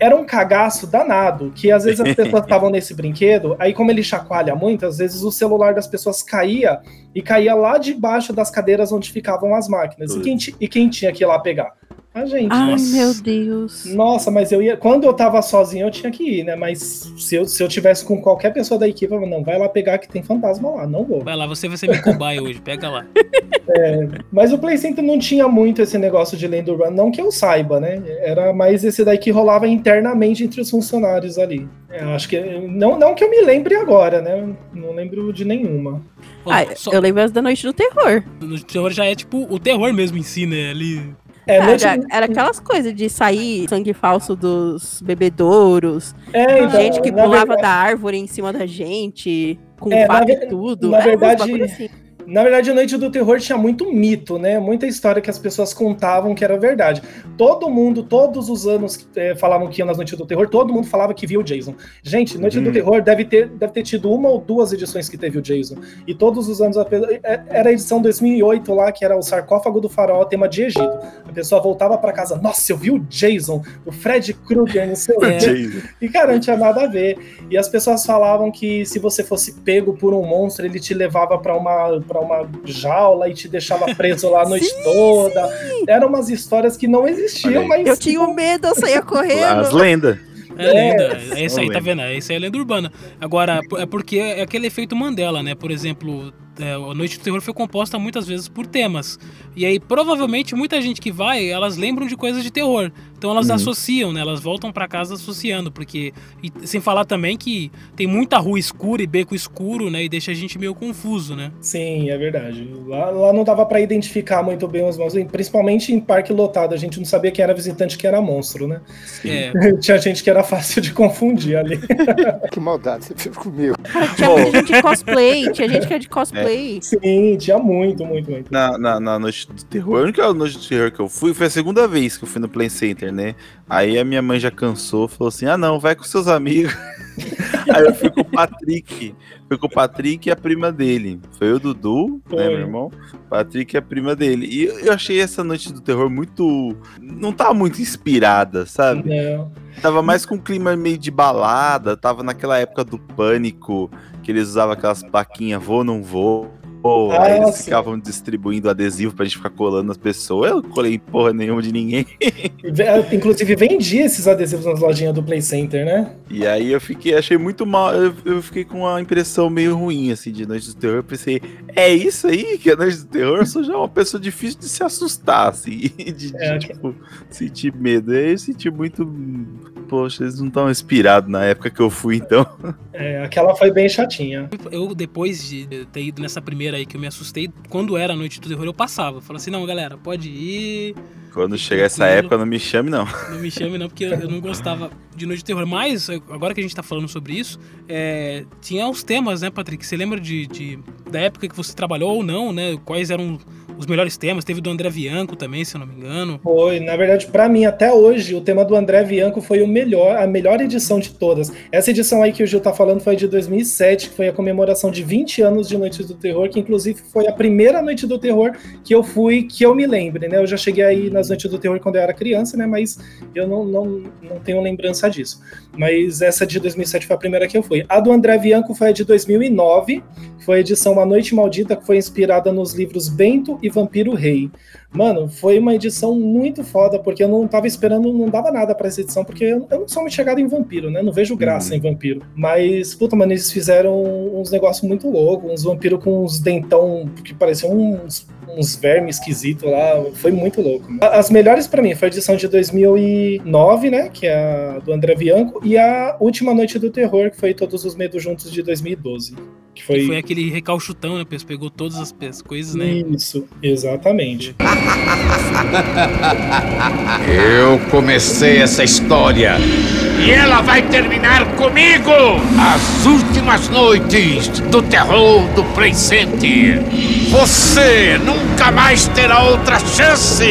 Era um cagaço danado, que às vezes as pessoas estavam nesse brinquedo, aí como ele chacoalha muito, às vezes o celular das pessoas caía e caía lá debaixo das cadeiras onde ficavam as máquinas. E quem, e quem tinha que ir lá pegar? A gente. Ai, nossa. meu Deus. Nossa, mas eu ia. Quando eu tava sozinho, eu tinha que ir, né? Mas se eu, se eu tivesse com qualquer pessoa da equipe, eu falava, não, vai lá pegar que tem fantasma lá, não vou. Vai lá, você vai ser meu cobaia hoje, pega lá. É, mas o Play Center não tinha muito esse negócio de lenda urbana, não que eu saiba, né? Era mais esse daí que rolava internamente entre os funcionários ali. É, eu acho que. Não, não que eu me lembre agora, né? Não lembro de nenhuma. Ah, eu lembro as da Noite do Terror. No terror já é tipo o terror mesmo em si, né? Ali. É, noite- era aquelas coisas de sair sangue falso dos bebedouros. É, então, gente que pulava verdade- da árvore em cima da gente, com É, ve- e tudo. Na verdade, assim. Na verdade, a Noite do Terror tinha muito mito, né? Muita história que as pessoas contavam que era verdade. Todo mundo, todos os anos eh, falavam que ia nas Noites do Terror, todo mundo falava que via o Jason. Gente, Noite do Uhum. Terror deve ter, deve ter tido uma ou duas edições que teve o Jason. E todos os anos, eh, era a edição 2008 lá, que era o sarcófago do faraó, tema de Egito. A pessoa voltava pra casa, nossa, eu vi o Jason, o Fred Krueger, não sei o É. quê. Jason. E, cara, não tinha nada a ver. E as pessoas falavam que se você fosse pego por um monstro, ele te levava pra uma, pra uma jaula e te deixava preso lá a noite toda. Eram umas histórias que não existiam, mas. Eu tinha um medo, eu saía correndo. As lendas. É lenda. É, É isso aí, tá lenda. vendo? Esse aí é lenda urbana. Agora, é porque é aquele efeito Mandela, né? Por exemplo, é, a Noite do Terror foi composta muitas vezes por temas. E aí, provavelmente, muita gente que vai, elas lembram de coisas de terror. Então elas Uhum. associam, né? Elas voltam pra casa associando, porque... E sem falar também que tem muita rua escura e beco escuro, né? E deixa a gente meio confuso, né? Sim, é verdade. Lá, lá não dava pra identificar muito bem os monstros, principalmente em parque lotado. A gente não sabia quem era visitante quem era monstro, né? É. Tinha gente que era fácil de confundir ali. Que maldade você fez comigo. Tinha muita gente de cosplay, tinha gente que era de cosplay. Sim, tinha muito, muito, muito. Na, na, na Noite do Terror, a única Noite do Terror que eu fui foi a segunda vez que eu fui no Play Center, né? Aí a minha mãe já cansou, falou assim: ah, não, vai com seus amigos. Aí eu fui com o Patrick. Fui com o Patrick e a prima dele. Foi o Dudu, né, Foi. meu irmão? Patrick e a prima dele. E eu achei essa Noite do Terror muito. Não tava muito inspirada, sabe? Não. Tava mais com um clima meio de balada, tava naquela época do pânico, que eles usavam aquelas plaquinhas vou, não vou. Ah, aí eles ficavam distribuindo adesivo pra gente ficar colando as pessoas. Eu não colei porra nenhuma de ninguém. Ve- Inclusive, vendia esses adesivos nas lojinhas do Play Center, né? E aí eu fiquei, achei muito mal. Eu, eu fiquei com uma impressão meio ruim, assim, de Noite do Terror. Eu pensei, é isso aí que é Noite do Terror? Eu sou já uma pessoa difícil de se assustar, assim, de, de, É, tipo, sentir medo. Aí eu senti muito. Poxa, eles não estavam inspirados na época que eu fui, então. É, aquela foi bem chatinha. Eu, depois de ter ido nessa primeira aí que eu me assustei, quando era a noite do terror, eu passava. Falava assim, não, galera, pode ir. Quando chegar essa época, não me chame, não. Não me chame, não, porque eu, eu não gostava de noite de terror. Mas, agora que a gente tá falando sobre isso, é, tinha os temas, né, Patrick? Você lembra de, de, da época que você trabalhou ou não, né? Quais eram os melhores temas? Teve do André Bianco também, se eu não me engano. Foi, na verdade, para mim, até hoje, o tema do André Bianco foi o melhor, a melhor edição de todas. Essa edição aí que o Gil tá falando foi de 2007, que foi a comemoração de 20 anos de Noite do Terror, que inclusive foi a primeira Noite do Terror que eu fui, que eu me lembre, né? Eu já cheguei aí nas Noites do Terror quando eu era criança, né? Mas eu não, não, não tenho lembrança disso. Mas essa de 2007 foi a primeira que eu fui. A do André Bianco foi a de 2009, foi a edição A Noite Maldita, que foi inspirada nos livros Bento e Vampiro Rei. Mano, foi uma edição muito foda, porque eu não tava esperando, não dava nada para essa edição, porque eu, eu, não sou muito chegado em vampiro, né? Não vejo graça uhum. em vampiro. Mas, puta, mano, eles fizeram uns negócios muito loucos, uns vampiros com uns dentão que pareciam uns, uns vermes esquisitos lá. Foi muito louco. As melhores para mim foi a edição de 2009, né? Que é a do André Bianco, e a Última Noite do Terror, que foi Todos os Medos Juntos de 2012. Que foi... Que foi aquele recalchutão, né? Pegou todas as coisas, né? Isso, exatamente. Eu comecei essa história. E ela vai terminar comigo! As últimas noites do terror do Play Center. Você nunca mais terá outra chance!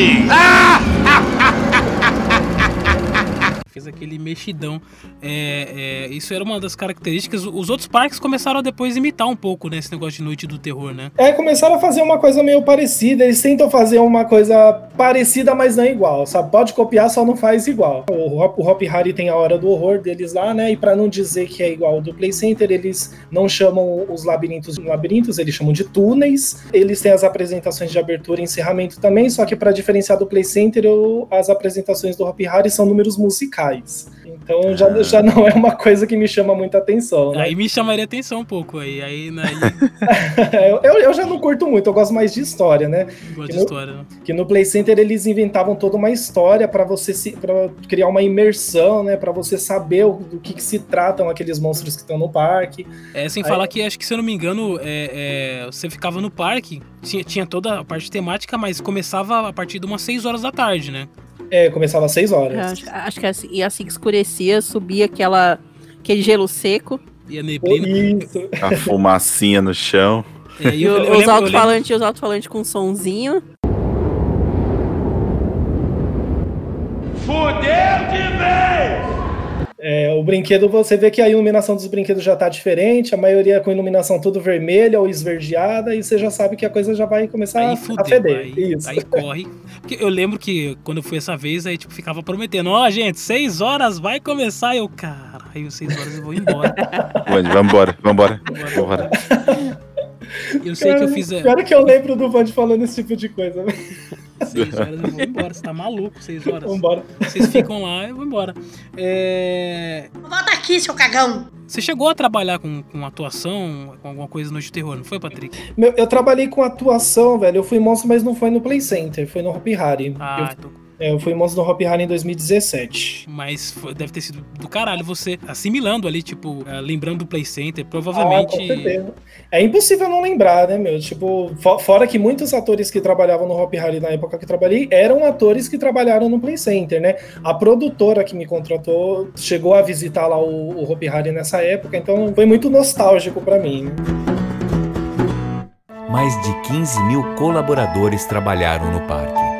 Fez aquele mexidão. É, é, isso era uma das características. Os outros parques começaram a depois imitar um pouco, né? Esse negócio de noite do terror, né? É, começaram a fazer uma coisa meio parecida. Eles tentam fazer uma coisa parecida, mas não igual, sabe? Pode copiar, só não faz igual. O Hop, o Hop Harry tem a hora do horror deles lá, né? E para não dizer que é igual ao do Play Center, eles não chamam os labirintos de labirintos, eles chamam de túneis. Eles têm as apresentações de abertura e encerramento também, só que para diferenciar do Play Center, eu, as apresentações do Hop Harry são números musicais. Então já, já não é uma coisa que me chama muita atenção. Né? Aí me chamaria atenção um pouco aí. aí, né, eu, eu já não curto muito, eu gosto mais de história, né? Gosto de no, história, né? Que no Play Center eles inventavam toda uma história para você se para criar uma imersão, né? Para você saber o, do que, que, se tratam aqueles monstros que estão no parque. É, sem aí... falar que acho que se eu não me engano, é, é, você ficava no parque, tinha, tinha toda a parte temática, mas começava a partir de umas 6 horas da tarde, né? É, começava às 6 horas. Acho, acho, que assim, e assim que escurecia, subia aquela, aquele gelo seco. E a neblina. Isso. A fumacinha no chão. É, e eu, eu os alto-falantes alto -falante com somzinho. Fudeu de vez! É, o brinquedo, você vê que a iluminação dos brinquedos já tá diferente, a maioria com iluminação tudo vermelha ou esverdeada, e você já sabe que a coisa já vai começar aí fudeu, a feder. Aí, Isso. aí corre. Porque eu lembro que quando eu fui essa vez, aí tipo, ficava prometendo, ó, oh, gente, seis horas vai começar, e eu, caralho, seis horas eu vou embora. vambora, vambora, vambora. Eu sei que eu fiz. Pior que eu lembro do Band falando esse tipo de coisa. Seis horas eu vou embora. Você tá maluco, seis horas. Vambora. Vocês ficam lá, eu vou embora. É... Volta aqui, seu cagão! Você chegou a trabalhar com, com atuação, com alguma coisa no de terror, não foi, Patrick? Meu, eu trabalhei com atuação, velho. Eu fui monstro, mas não foi no Play Center, foi no Hopi Hari. Ah, eu... tô é, eu fui monstro do Hop Hari em 2017. Mas foi, deve ter sido do caralho você assimilando ali, tipo, é, lembrando do Play Center, provavelmente. Ah, com certeza. É impossível não lembrar, né, meu? Tipo, fora que muitos atores que trabalhavam no Hop Hari na época que eu trabalhei eram atores que trabalharam no Play Center, né? A produtora que me contratou chegou a visitar lá o, o Hop Hari nessa época, então foi muito nostálgico para mim. Né? Mais de 15 mil colaboradores trabalharam no parque.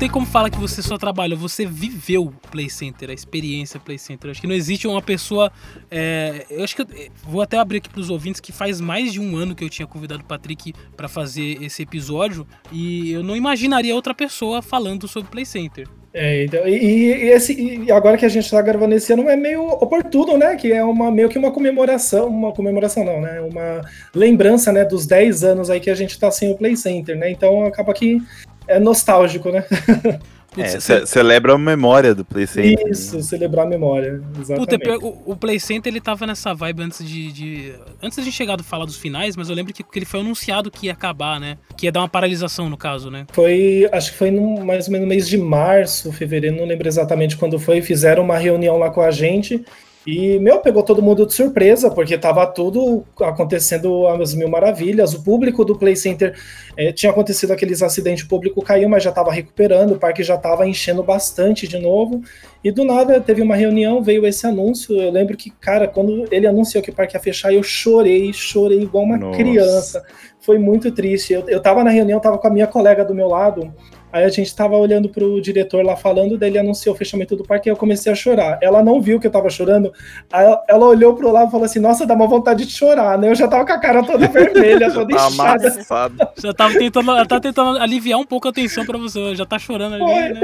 Tem como falar que você só trabalhou, você viveu o Play Center, a experiência Play Center. Acho que não existe uma pessoa. É, eu acho que eu, vou até abrir aqui para os ouvintes que faz mais de um ano que eu tinha convidado o Patrick para fazer esse episódio e eu não imaginaria outra pessoa falando sobre Play Center. É, então, e, e, esse, e agora que a gente está gravando esse ano é meio oportuno, né? Que é uma, meio que uma comemoração, uma comemoração não, né? Uma lembrança, né, dos 10 anos aí que a gente está sem o Play Center, né? Então acaba que é nostálgico, né? Putz, é, ce celebra a memória do Play Center. Isso, celebrar a memória, exatamente. Puta, o, o Play Center, ele tava nessa vibe antes de, de... Antes da gente chegar a falar dos finais, mas eu lembro que, que, ele foi anunciado que ia acabar, né? Que ia dar uma paralisação, no caso, né? Foi, acho que foi no, mais ou menos no mês de março, fevereiro, não lembro exatamente quando foi. Fizeram uma reunião lá com a gente E, meu, pegou todo mundo de surpresa, porque tava tudo acontecendo às mil maravilhas. O público do Play Center é, tinha acontecido aqueles acidentes, o público caiu, mas já tava recuperando, o parque já tava enchendo bastante de novo. E do nada teve uma reunião, veio esse anúncio. Eu lembro que, cara, quando ele anunciou que o parque ia fechar, eu chorei, chorei igual uma Nossa. criança. Foi muito triste. Eu, eu tava na reunião, tava com a minha colega do meu lado. Aí a gente tava olhando pro diretor lá falando, dele anunciou o fechamento do parque e eu comecei a chorar. Ela não viu que eu tava chorando, ela, ela olhou pro lado e falou assim: Nossa, dá uma vontade de chorar, né? Eu já tava com a cara toda vermelha, toda inchada. Já tava tentando, ela tava tentando aliviar um pouco a tensão pra você, já tá chorando ali, foi. né?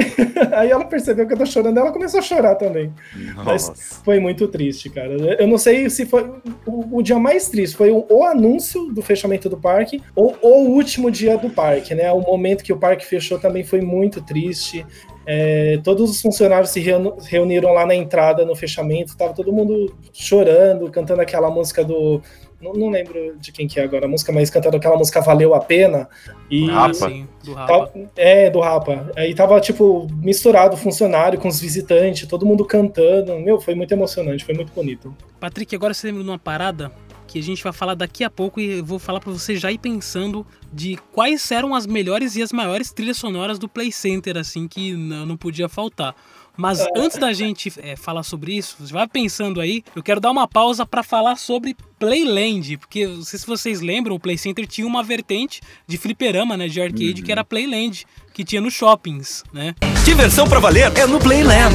Aí ela percebeu que eu tô chorando, ela começou a chorar também. Nossa. Mas foi muito triste, cara. Eu não sei se foi o, o dia mais triste, foi o, o, anúncio do fechamento do parque ou, ou o último dia do parque, né? O momento que o parque fechou também também foi muito triste. É, todos os funcionários se reuniram lá na entrada, no fechamento, tava todo mundo chorando, cantando aquela música do. Não, não, lembro de quem que é agora a música, mas cantando aquela música Valeu a Pena. E, Rapa. Sim, do Rapa. é, do Rapa. Aí tava, tipo, misturado o funcionário com os visitantes, todo mundo cantando. Meu, foi muito emocionante, foi muito bonito. Patrick, agora você lembra de uma parada que a gente vai falar daqui a pouco e eu vou falar para você já ir pensando de quais eram as melhores e as maiores trilhas sonoras do Play Center, assim, que não podia faltar. Mas é. antes da gente é, falar sobre isso, você vai pensando aí, eu quero dar uma pausa para falar sobre Playland, porque não sei se vocês lembram, o Play Center tinha uma vertente de fliperama, né, de arcade, uhum. que era Playland, que tinha nos shoppings, né? Diversão para valer é no Playland.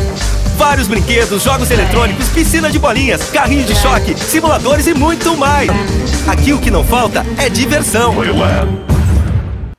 Vários brinquedos, jogos eletrônicos, piscina de bolinhas, carrinho de choque, simuladores e muito mais. Aqui o que não falta é diversão.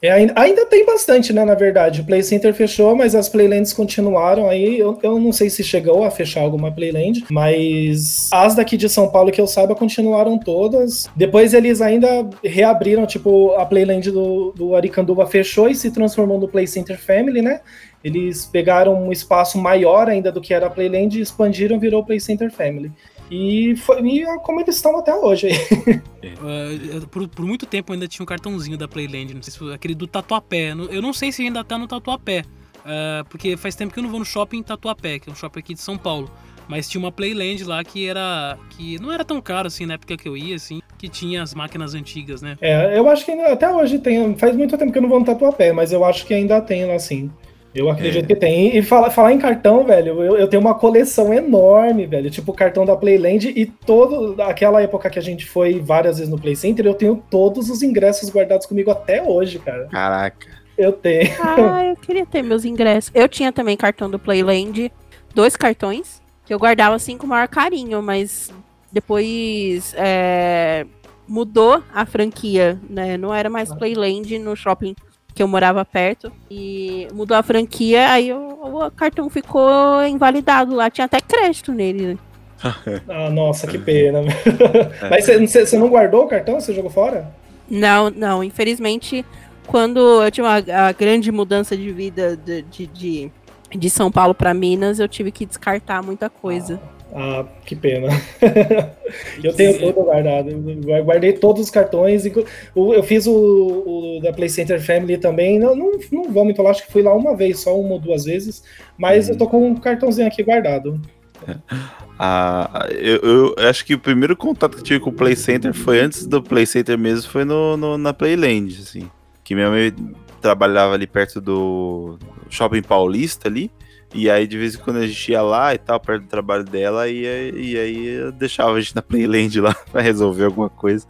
É, ainda tem bastante, né, na verdade. O Play Center fechou, mas as Playlands continuaram aí. Eu, eu não sei se chegou a fechar alguma Playland, mas as daqui de São Paulo que eu saiba continuaram todas. Depois eles ainda reabriram, tipo, a Playland do, do fechou e se transformou no Play Center Family, né? Eles pegaram um espaço maior ainda do que era a Playland e expandiram, virou Play Center Family. E, foi, e é como eles estão até hoje. uh, por, por, muito tempo ainda tinha um cartãozinho da Playland, não sei se aquele do Tatuapé. Eu não sei se ainda tá no Tatuapé, uh, porque faz tempo que eu não vou no shopping Tatuapé, que é um shopping aqui de São Paulo. Mas tinha uma Playland lá que era. que não era tão caro assim na época que eu ia, assim, que tinha as máquinas antigas, né? É, eu acho que ainda, até hoje tem. Faz muito tempo que eu não vou no Tatuapé, mas eu acho que ainda tem lá sim. Eu acredito é. que tem. E falar, falar em cartão, velho, eu, eu, tenho uma coleção enorme, velho. Tipo o cartão da Playland e todo. Aquela época que a gente foi várias vezes no Play Center, eu tenho todos os ingressos guardados comigo até hoje, cara. Caraca. Eu tenho. Ah, eu queria ter meus ingressos. Eu tinha também cartão do Playland, dois cartões, que eu guardava assim com o maior carinho, mas depois é, mudou a franquia, né? Não era mais Playland no shopping que eu morava perto. E mudou a franquia, aí o, o cartão ficou invalidado lá. Tinha até crédito nele, né? ah, nossa, que pena. É. Mas você, você não guardou o cartão? Você jogou fora? Não, não. Infelizmente, quando eu tinha uma a grande mudança de vida de, de, de, de São Paulo para Minas, eu tive que descartar muita coisa. Ah. Ah, que pena. eu tenho todo guardado. Eu guardei todos os cartões. Eu fiz o, o da Play Center Family também. Não, não, não vou muito lá, acho que fui lá uma vez, só uma ou duas vezes. Mas eu tô com um cartãozinho aqui guardado. Ah, eu, eu, acho que o primeiro contato que eu tive com o Play Center foi antes do Play Center mesmo, foi no, no na Playland, assim. Que minha mãe trabalhava ali perto do Shopping Paulista ali. E aí, de vez em quando a gente ia lá e tal, perto do trabalho dela, e, e aí eu deixava a gente na Playland lá pra resolver alguma coisa.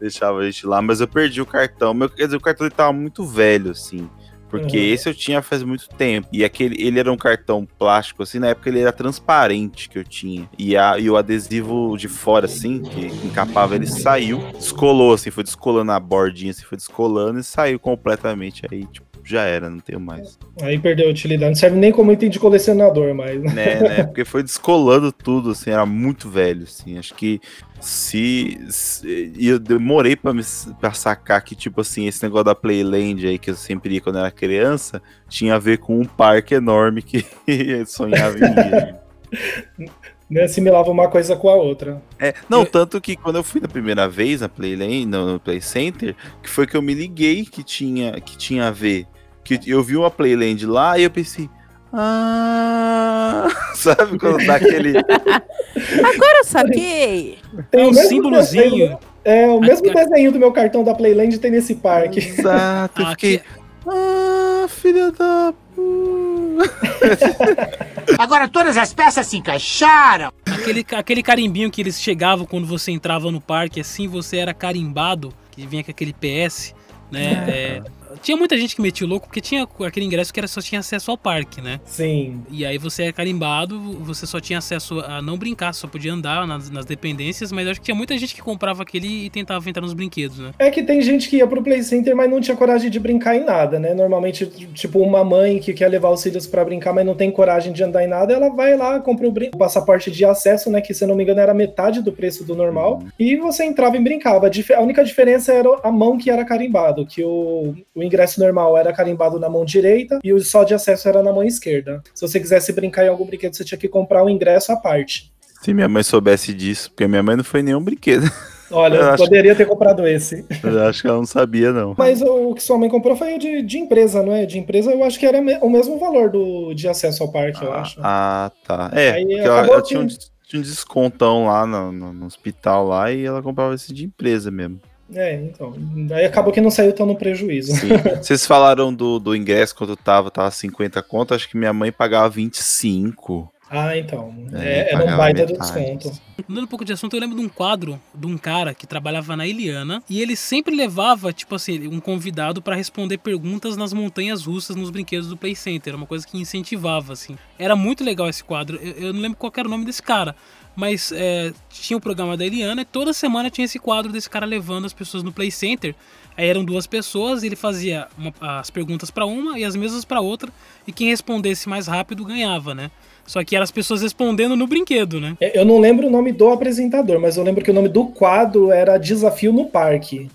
Deixava a gente lá, mas eu perdi o cartão. Meu, quer dizer, o cartão ele tava muito velho, assim. Porque uhum. esse eu tinha faz muito tempo. E aquele, ele era um cartão plástico, assim, na época ele era transparente que eu tinha. E, a, e o adesivo de fora, assim, que encapava, ele saiu, descolou, assim, foi descolando a bordinha, assim, foi descolando e saiu completamente. Aí, tipo, já era, não tenho mais. Aí perdeu a utilidade, não serve nem como item de colecionador mais. Né, né? Porque foi descolando tudo, assim, era muito velho, assim. Acho que se. se e eu demorei pra, me, pra sacar que, tipo assim, esse negócio da Playland aí que eu sempre ia quando era criança tinha a ver com um parque enorme que sonhava em ir. né, assimilava uma coisa com a outra. É, não, tanto que quando eu fui na primeira vez na Playland, no, no Play Center, que foi que eu me liguei que tinha, que tinha a ver. Que eu vi uma Playland lá e eu pensei, Ah, sabe quando dá aquele. Agora eu saquei. Tem É um símbolozinho. desenho- É, o mesmo A- desenho do meu cartão da Playland tem nesse parque. Exato, eu fiquei. Ah, filha da. Agora todas as peças se encaixaram. Aquele, aquele carimbinho que eles chegavam quando você entrava no parque, assim você era carimbado, que vinha com aquele PS, né? É, tinha muita gente que metia o louco porque tinha aquele ingresso que era, só tinha acesso ao parque, né? Sim. E aí você é carimbado, você só tinha acesso a não brincar, só podia andar nas, nas dependências, mas acho que tinha muita gente que comprava aquele e tentava entrar nos brinquedos, né? É que tem gente que ia pro Play Center, mas não tinha coragem de brincar em nada, né? Normalmente, tipo, uma mãe que quer levar os filhos pra brincar, mas não tem coragem de andar em nada, ela vai lá, compra o, o passaporte de acesso, né? Que se eu não me engano era metade do preço do normal, e você entrava e brincava. A única diferença era a mão que era carimbado, que o, o ingresso normal era carimbado na mão direita e o só de acesso era na mão esquerda. Se você quisesse brincar em algum brinquedo, você tinha que comprar um ingresso à parte. Se minha mãe soubesse disso, porque minha mãe não foi nenhum brinquedo. Olha, Eu eu acho- poderia ter comprado esse. Eu acho que ela não sabia, não. Mas o que sua mãe comprou foi o de, de empresa, não é? De empresa eu acho que era o mesmo valor do, de acesso ao parque, eu acho. Ah, tá. É, Aí porque ela, ela que- tinha, um, tinha um descontão lá no, no- no hospital lá e ela comprava esse de empresa mesmo. É, então. Aí acabou que não saiu tão no prejuízo. Sim. Vocês falaram do, do ingresso quando tava, tava 50 conto, acho que minha mãe pagava 25. ah, então. É, É, era um baita do desconto. Mudando um pouco de assunto, eu lembro de um quadro de um cara que trabalhava na Eliana e ele sempre levava, tipo assim, um convidado pra responder perguntas nas montanhas russas nos brinquedos do Play Center, uma coisa que incentivava, assim. Era muito legal esse quadro. Eu, eu não lembro qual era o nome desse cara, mas é, tinha o programa da Eliana e toda semana tinha esse quadro desse cara levando as pessoas no Play Center. Aí eram duas pessoas, ele fazia uma- as perguntas pra uma e as mesmas pra outra, e quem respondesse mais rápido ganhava, né? Só que eram as pessoas respondendo no brinquedo, né? É, Eu não lembro o nome do apresentador, mas eu lembro que o nome do quadro era Desafio no Parque.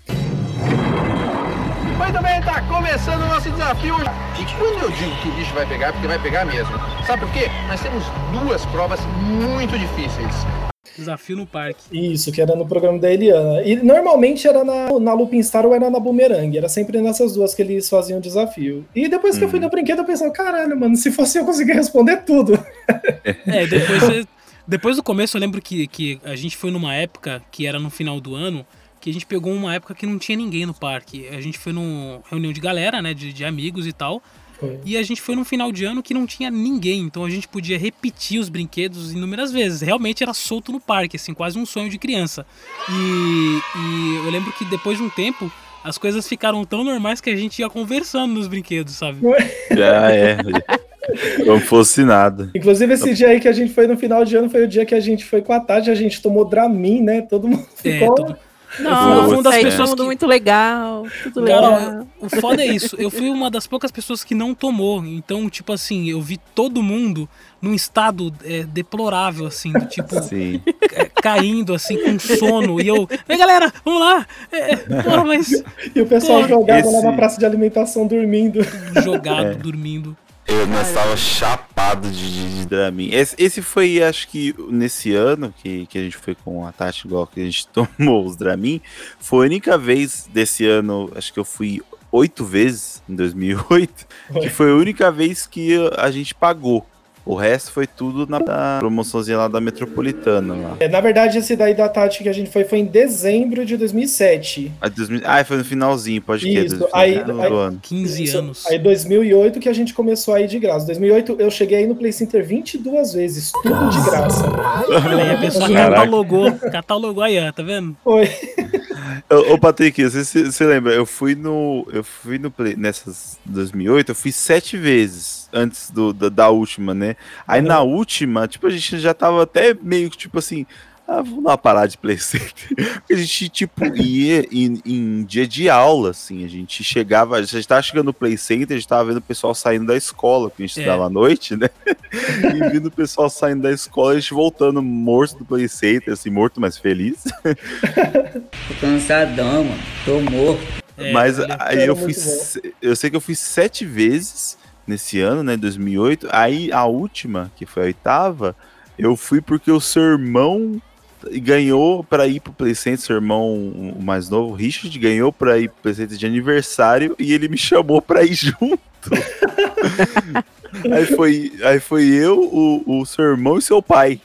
Muito bem, tá começando o nosso desafio. E quando eu digo que o bicho vai pegar, é porque vai pegar mesmo. Sabe por quê? Nós temos duas provas muito difíceis. Desafio no parque. Isso, que era no programa da Eliana. E normalmente era na, na Lupin Star ou era na Boomerang. Era sempre nessas duas que eles faziam o desafio. E depois que eu fui no brinquedo, eu pensei, caralho, mano, se fosse eu conseguir responder tudo. É, depois, depois do começo eu lembro que, que a gente foi numa época que era no final do ano, que a gente pegou uma época que não tinha ninguém no parque. A gente foi numa reunião de galera, né, de, de amigos e tal. Foi. E a gente foi num final de ano que não tinha ninguém, então a gente podia repetir os brinquedos inúmeras vezes. Realmente era solto no parque, assim, quase um sonho de criança. E, e eu lembro que depois de um tempo, as coisas ficaram tão normais que a gente ia conversando nos brinquedos, sabe? Já é. Como fosse nada. Inclusive, esse dia aí que a gente foi no final de ano foi o dia que a gente foi com a Tati, a gente tomou Dramin, né? Todo mundo É, ficou. todo- Nossa, fui uma das pessoas tudo que- muito legal, tudo legal. Cara, o foda é isso. Eu fui uma das poucas pessoas que não tomou. Então, tipo assim, eu vi todo mundo num estado é, deplorável, assim, do tipo, Sim. é, caindo, assim, com sono. E eu, ei galera, vamos lá! É, é, porra, mas. E o pessoal Porra. jogava lá Esse- na praça de alimentação dormindo. Jogado, É. dormindo. Eu nós estava chapado de, de, de Dramin. Esse, esse foi, acho que nesse ano que, que a gente foi com a Tati, igual que a gente tomou os Dramin, foi a única vez desse ano, acho que eu fui oito vezes em 2008, que foi a única vez que a gente pagou. O resto foi tudo na promoçãozinha lá da Metropolitana. Lá. É, na verdade, esse daí da Tati que a gente foi foi em dezembro de 2007. Ah, 2000 Ah, foi no finalzinho, pode crer. Isso, aí- do aí- ano. 15 Isso, anos. Aí 2008 que a gente começou a ir de graça. 2008 eu cheguei aí no Play Center 22 vezes, tudo de graça. Aí, a pessoa Caraca. catalogou, catalogou aí, tá vendo? Foi. Ô, Patrick, você, você- você lembra? Eu fui no. Eu fui no Play. Nessas 2008, eu fui sete vezes antes do, da, da última, né? Aí na última, tipo, a gente já tava até meio que tipo assim. Ah, vamos dar uma parada de Play Center. Porque a gente, tipo, ia em, em dia de aula, assim. A gente chegava, a gente tava chegando no Play Center, a gente tava vendo o pessoal saindo da escola, porque a gente É. estudava à noite, né? E vendo o pessoal saindo da escola, a gente voltando morto do Play Center, assim, morto, mas feliz. Tô cansadão, mano. Tô morto. É, Mas aí eu fui. Eu sei que eu fui sete vezes nesse ano, né? 2008. Aí a última, que foi a oitava, eu fui porque o seu irmão ganhou pra ir pro Play Center, seu irmão o mais novo, o Richard, ganhou pra ir pro Play Center de aniversário e ele me chamou pra ir junto. aí, foi, aí foi eu, o, o seu irmão e seu pai.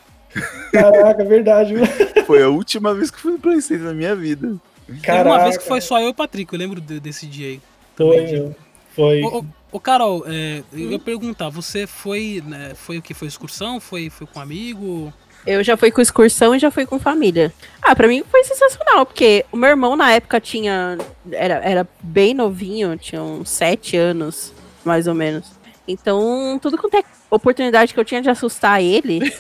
Caraca, verdade. viu? Foi a última vez que fui no Play Center na minha vida. Teve uma vez que foi só eu e o Patrick, eu lembro de- desse dia aí. Foi, meu. Foi. Ô, ô, ô, Carol, é, eu ia perguntar, você foi, né, foi o que? Foi excursão? Foi, foi com um amigo? Eu já fui com excursão e já fui com família. Ah, pra mim foi sensacional, porque o meu irmão na época tinha. Era, era bem novinho, tinha uns sete anos, mais ou menos. Então, tudo quanto é oportunidade que eu tinha de assustar ele.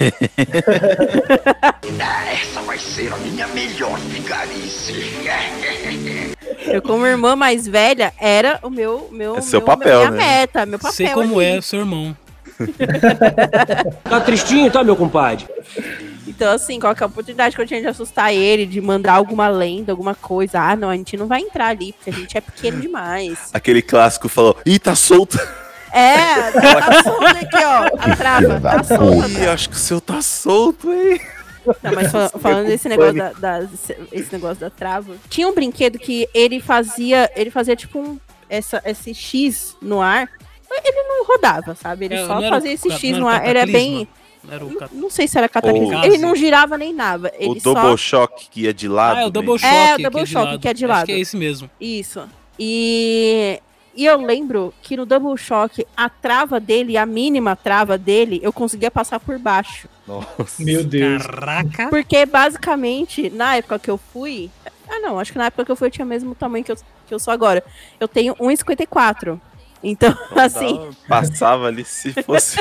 Essa vai ser a minha melhor vigarice. eu, como irmã mais velha, era o meu. meu É seu meu- papel, minha né? meta, meu papel. Sei como ali. é o seu irmão. Tá tristinho, tá, meu compadre? Então, assim, qualquer oportunidade que eu tinha de assustar ele, de mandar alguma lenda, alguma coisa. Ah, não, a gente não vai entrar ali, porque a gente é pequeno demais. Aquele clássico falou, ih, tá solto. É, tá solto aqui, ó. A trava, tá solta. Ih, acho que o seu tá solto, hein? Não, mas fal- falando desse negócio da, da- esse negócio da trava, tinha um brinquedo que ele fazia, ele fazia tipo um essa, esse X no ar. Ele não rodava, sabe? Ele É, só fazia esse X no ar. Ele é bem. Não cat- Não sei se era cataclismo. Ele não girava nem nada. Ele o só Double Shock que ia de lado. Ah, é o Double né? Shock. É, o que Double de Shock, lado. que é de Acho lado. que é esse mesmo. Isso. E, e eu lembro que no Double Shock, a trava dele, a mínima trava dele, eu conseguia passar por baixo. Nossa. Meu Deus. Caraca. Porque basicamente, na época que eu fui. Ah, não, acho que na época que eu fui eu tinha o mesmo tamanho que eu, que eu sou agora. Eu tenho 1,54. Então, assim, Dava- Passava ali se fosse.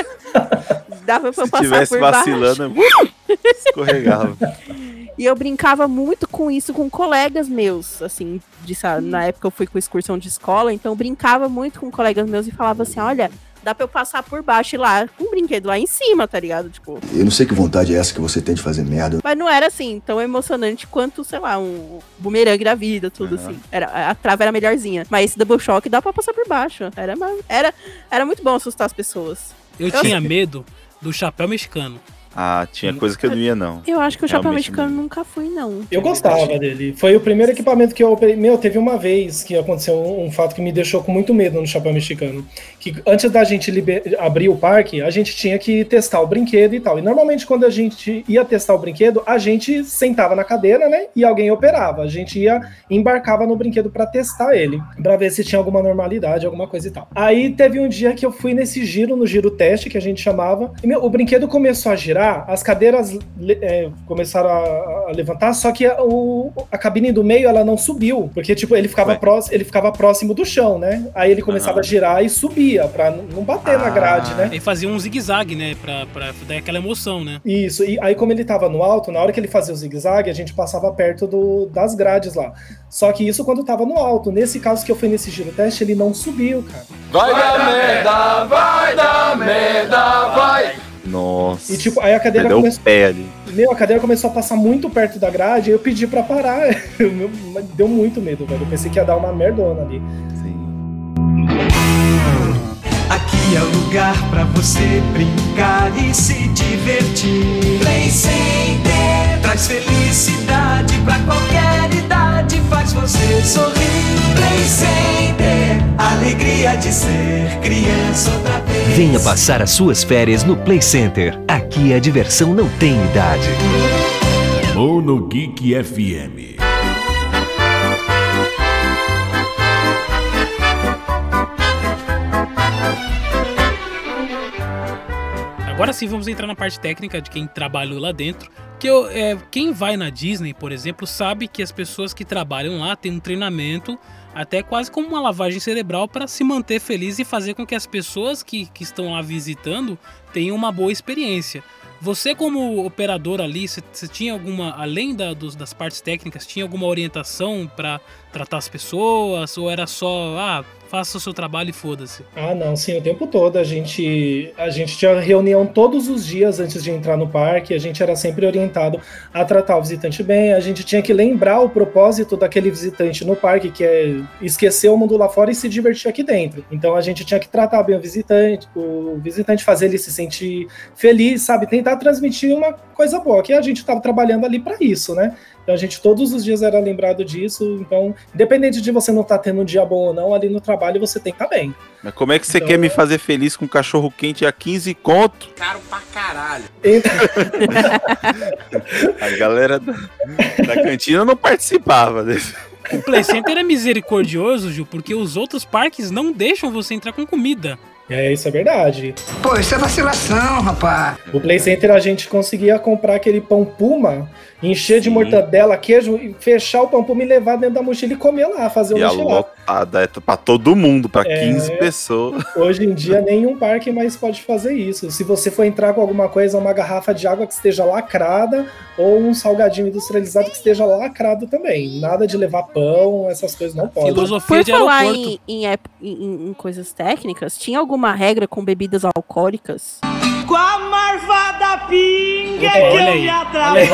dava pra se passar tivesse por vacilando, escorregava. E eu brincava muito com isso com colegas meus, assim, de, sabe, na época eu fui com excursão de escola, então eu brincava muito com colegas meus e falava assim, olha, dá pra eu passar por baixo e lá, com um brinquedo lá em cima, tá ligado? Tipo, Eu não sei que vontade é essa que você tem de fazer merda. mas não era assim, tão emocionante quanto, sei lá, um bumerangue da vida, tudo Aham. assim. Era, a trava era melhorzinha. Mas esse double shock dá pra passar por baixo. Era, era, era muito bom assustar as pessoas. Eu tinha medo do chapéu mexicano. Ah, tinha coisa que eu não ia, não. Eu acho que o chapéu mexicano nunca fui, não. Eu gostava dele. Foi o primeiro equipamento que eu operei. Meu, teve uma vez que aconteceu um, fato que me deixou com muito medo no chapéu mexicano. Que antes da gente liber- abrir o parque, a gente tinha que testar o brinquedo e tal. E normalmente, quando a gente ia testar o brinquedo, a gente sentava na cadeira, né? E alguém operava. A gente ia embarcava no brinquedo pra testar ele, Pra ver se tinha alguma normalidade, alguma coisa e tal. Aí teve um dia que eu fui nesse giro, no giro teste que a gente chamava, e meu, o brinquedo começou a girar, as cadeiras é, começaram a, a levantar, só que a, o- a cabine do meio ela não subiu, porque tipo ele ficava próximo, ele ficava próximo do chão, né? Aí ele começava Aham. a girar e subia pra n- não bater na grade, né? Ele fazia um zigue-zague, né? Pra, pra dar aquela emoção, né? Isso, e aí como ele tava no alto, na hora que ele fazia o zigue-zague, a gente passava perto do, das grades lá. Só que isso quando tava no alto. Nesse caso que eu fui nesse giro teste, ele não subiu, cara. Vai dar merda, vai dar merda, vai. Nossa. E tipo, aí a cadeira Perdeu começou. pé ali. Meu, a cadeira começou a passar muito perto da grade, aí eu pedi pra parar. Meu, Deu muito medo, velho. Eu pensei que ia dar uma merdona ali. Aqui é o lugar pra você brincar e se divertir. Play Center traz felicidade pra qualquer idade, faz você sorrir. Play Center, alegria de ser criança outra vez. Venha passar as suas férias no Play Center. Aqui a diversão não tem idade. Mono Geek FM. Agora sim vamos entrar na parte técnica de quem trabalhou lá dentro. Que eu, é, quem vai na Disney, por exemplo, sabe que as pessoas que trabalham lá têm um treinamento, até quase como uma lavagem cerebral, para se manter feliz e fazer com que as pessoas que, que estão lá visitando tenham uma boa experiência. Você, como operador ali, você, tinha alguma, além da, dos- das partes técnicas, tinha alguma orientação para tratar as pessoas? Ou era só, ah, faça o seu trabalho e foda-se. Ah, não, sim, o tempo todo. A gente, a gente tinha reunião todos os dias antes de entrar no parque, a gente era sempre orientado a tratar o visitante bem, a gente tinha que lembrar o propósito daquele visitante no parque, que é esquecer o mundo lá fora e se divertir aqui dentro. Então a gente tinha que tratar bem o visitante, o visitante fazer ele se sentir feliz, sabe? Tentar transmitir uma coisa boa, que a gente estava trabalhando ali para isso, né? Então a gente todos os dias era lembrado disso. Então, independente de você não estar tá tendo um dia bom ou não, ali no trabalho você tem que estar tá bem. Mas como é que você Então- quer me fazer feliz com um cachorro quente a 15 conto? Caro pra caralho. A galera da, da cantina não participava desse. O Play Center é misericordioso, Gil, porque os outros parques não deixam você entrar com comida. É, isso é verdade. Pô, isso é vacilação, rapaz. O Play Center a gente conseguia comprar aquele pão puma, encher de mortadela, queijo, e fechar o pão puma e levar dentro da mochila e comer lá, fazer o E a lanche lá. lotada é pra todo mundo, pra É. 15 pessoas. Hoje em dia, nenhum parque mais pode fazer isso. Se você for entrar com alguma coisa, uma garrafa de água que esteja lacrada ou um salgadinho industrializado que esteja lacrado também. Nada de levar pão, essas coisas não pode. Por falar em, em, em- em coisas técnicas, tinha alguma regra com bebidas alcoólicas? Com a marvada pinga que eu aí, me atrapalho.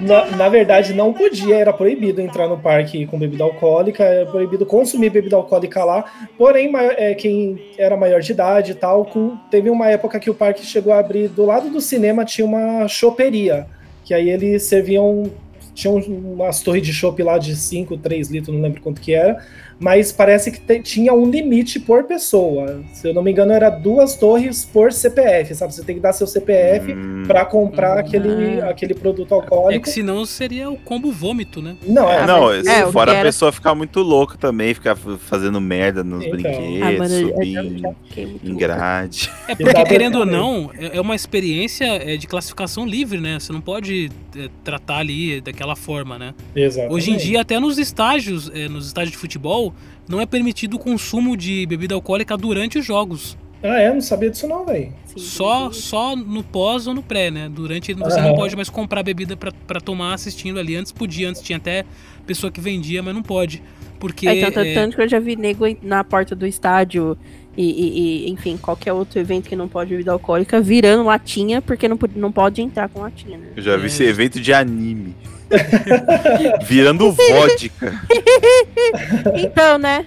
Na, na verdade, não podia, era proibido entrar no parque com bebida alcoólica, era proibido consumir bebida alcoólica lá. Porém, é, quem era maior de idade e tal, com- teve uma época que o parque chegou a abrir do lado do cinema tinha uma choperia, que aí eles serviam tinham umas torres de chopp lá de 5, 3 litros, não lembro quanto que era, mas parece que te- tinha um limite por pessoa. Se eu não me engano, era duas torres por CPF, sabe? Você tem que dar seu CPF pra comprar aquele, aquele produto É alcoólico. que senão seria o combo vômito, né? Não, é. não, mas- se é, fora a pessoa ficar muito louca também, ficar fazendo merda nos Então. brinquedos, Ah, eu já em- grade. É porque, querendo ou não, é é uma experiência é, de classificação livre, né? Você não pode é, tratar ali daquela forma, né? Exatamente. Hoje em dia, até nos estágios, é, nos estádios de futebol, não é permitido o consumo de bebida alcoólica durante os jogos. Ah, é? Não sabia disso não, velho. Só, só no pós ou no pré, né? Durante você Aham. não pode mais comprar bebida pra, pra tomar assistindo ali. Antes podia, antes tinha até pessoa que vendia, mas não pode. Porque. É, tanto, é, tanto que eu já vi nego na porta do estádio e, e- e, enfim, qualquer outro evento que não pode bebida alcoólica virando latinha porque não, pode- não pode entrar com latinha, né? Eu já vi esse evento de anime. Virando vodka. Então, né?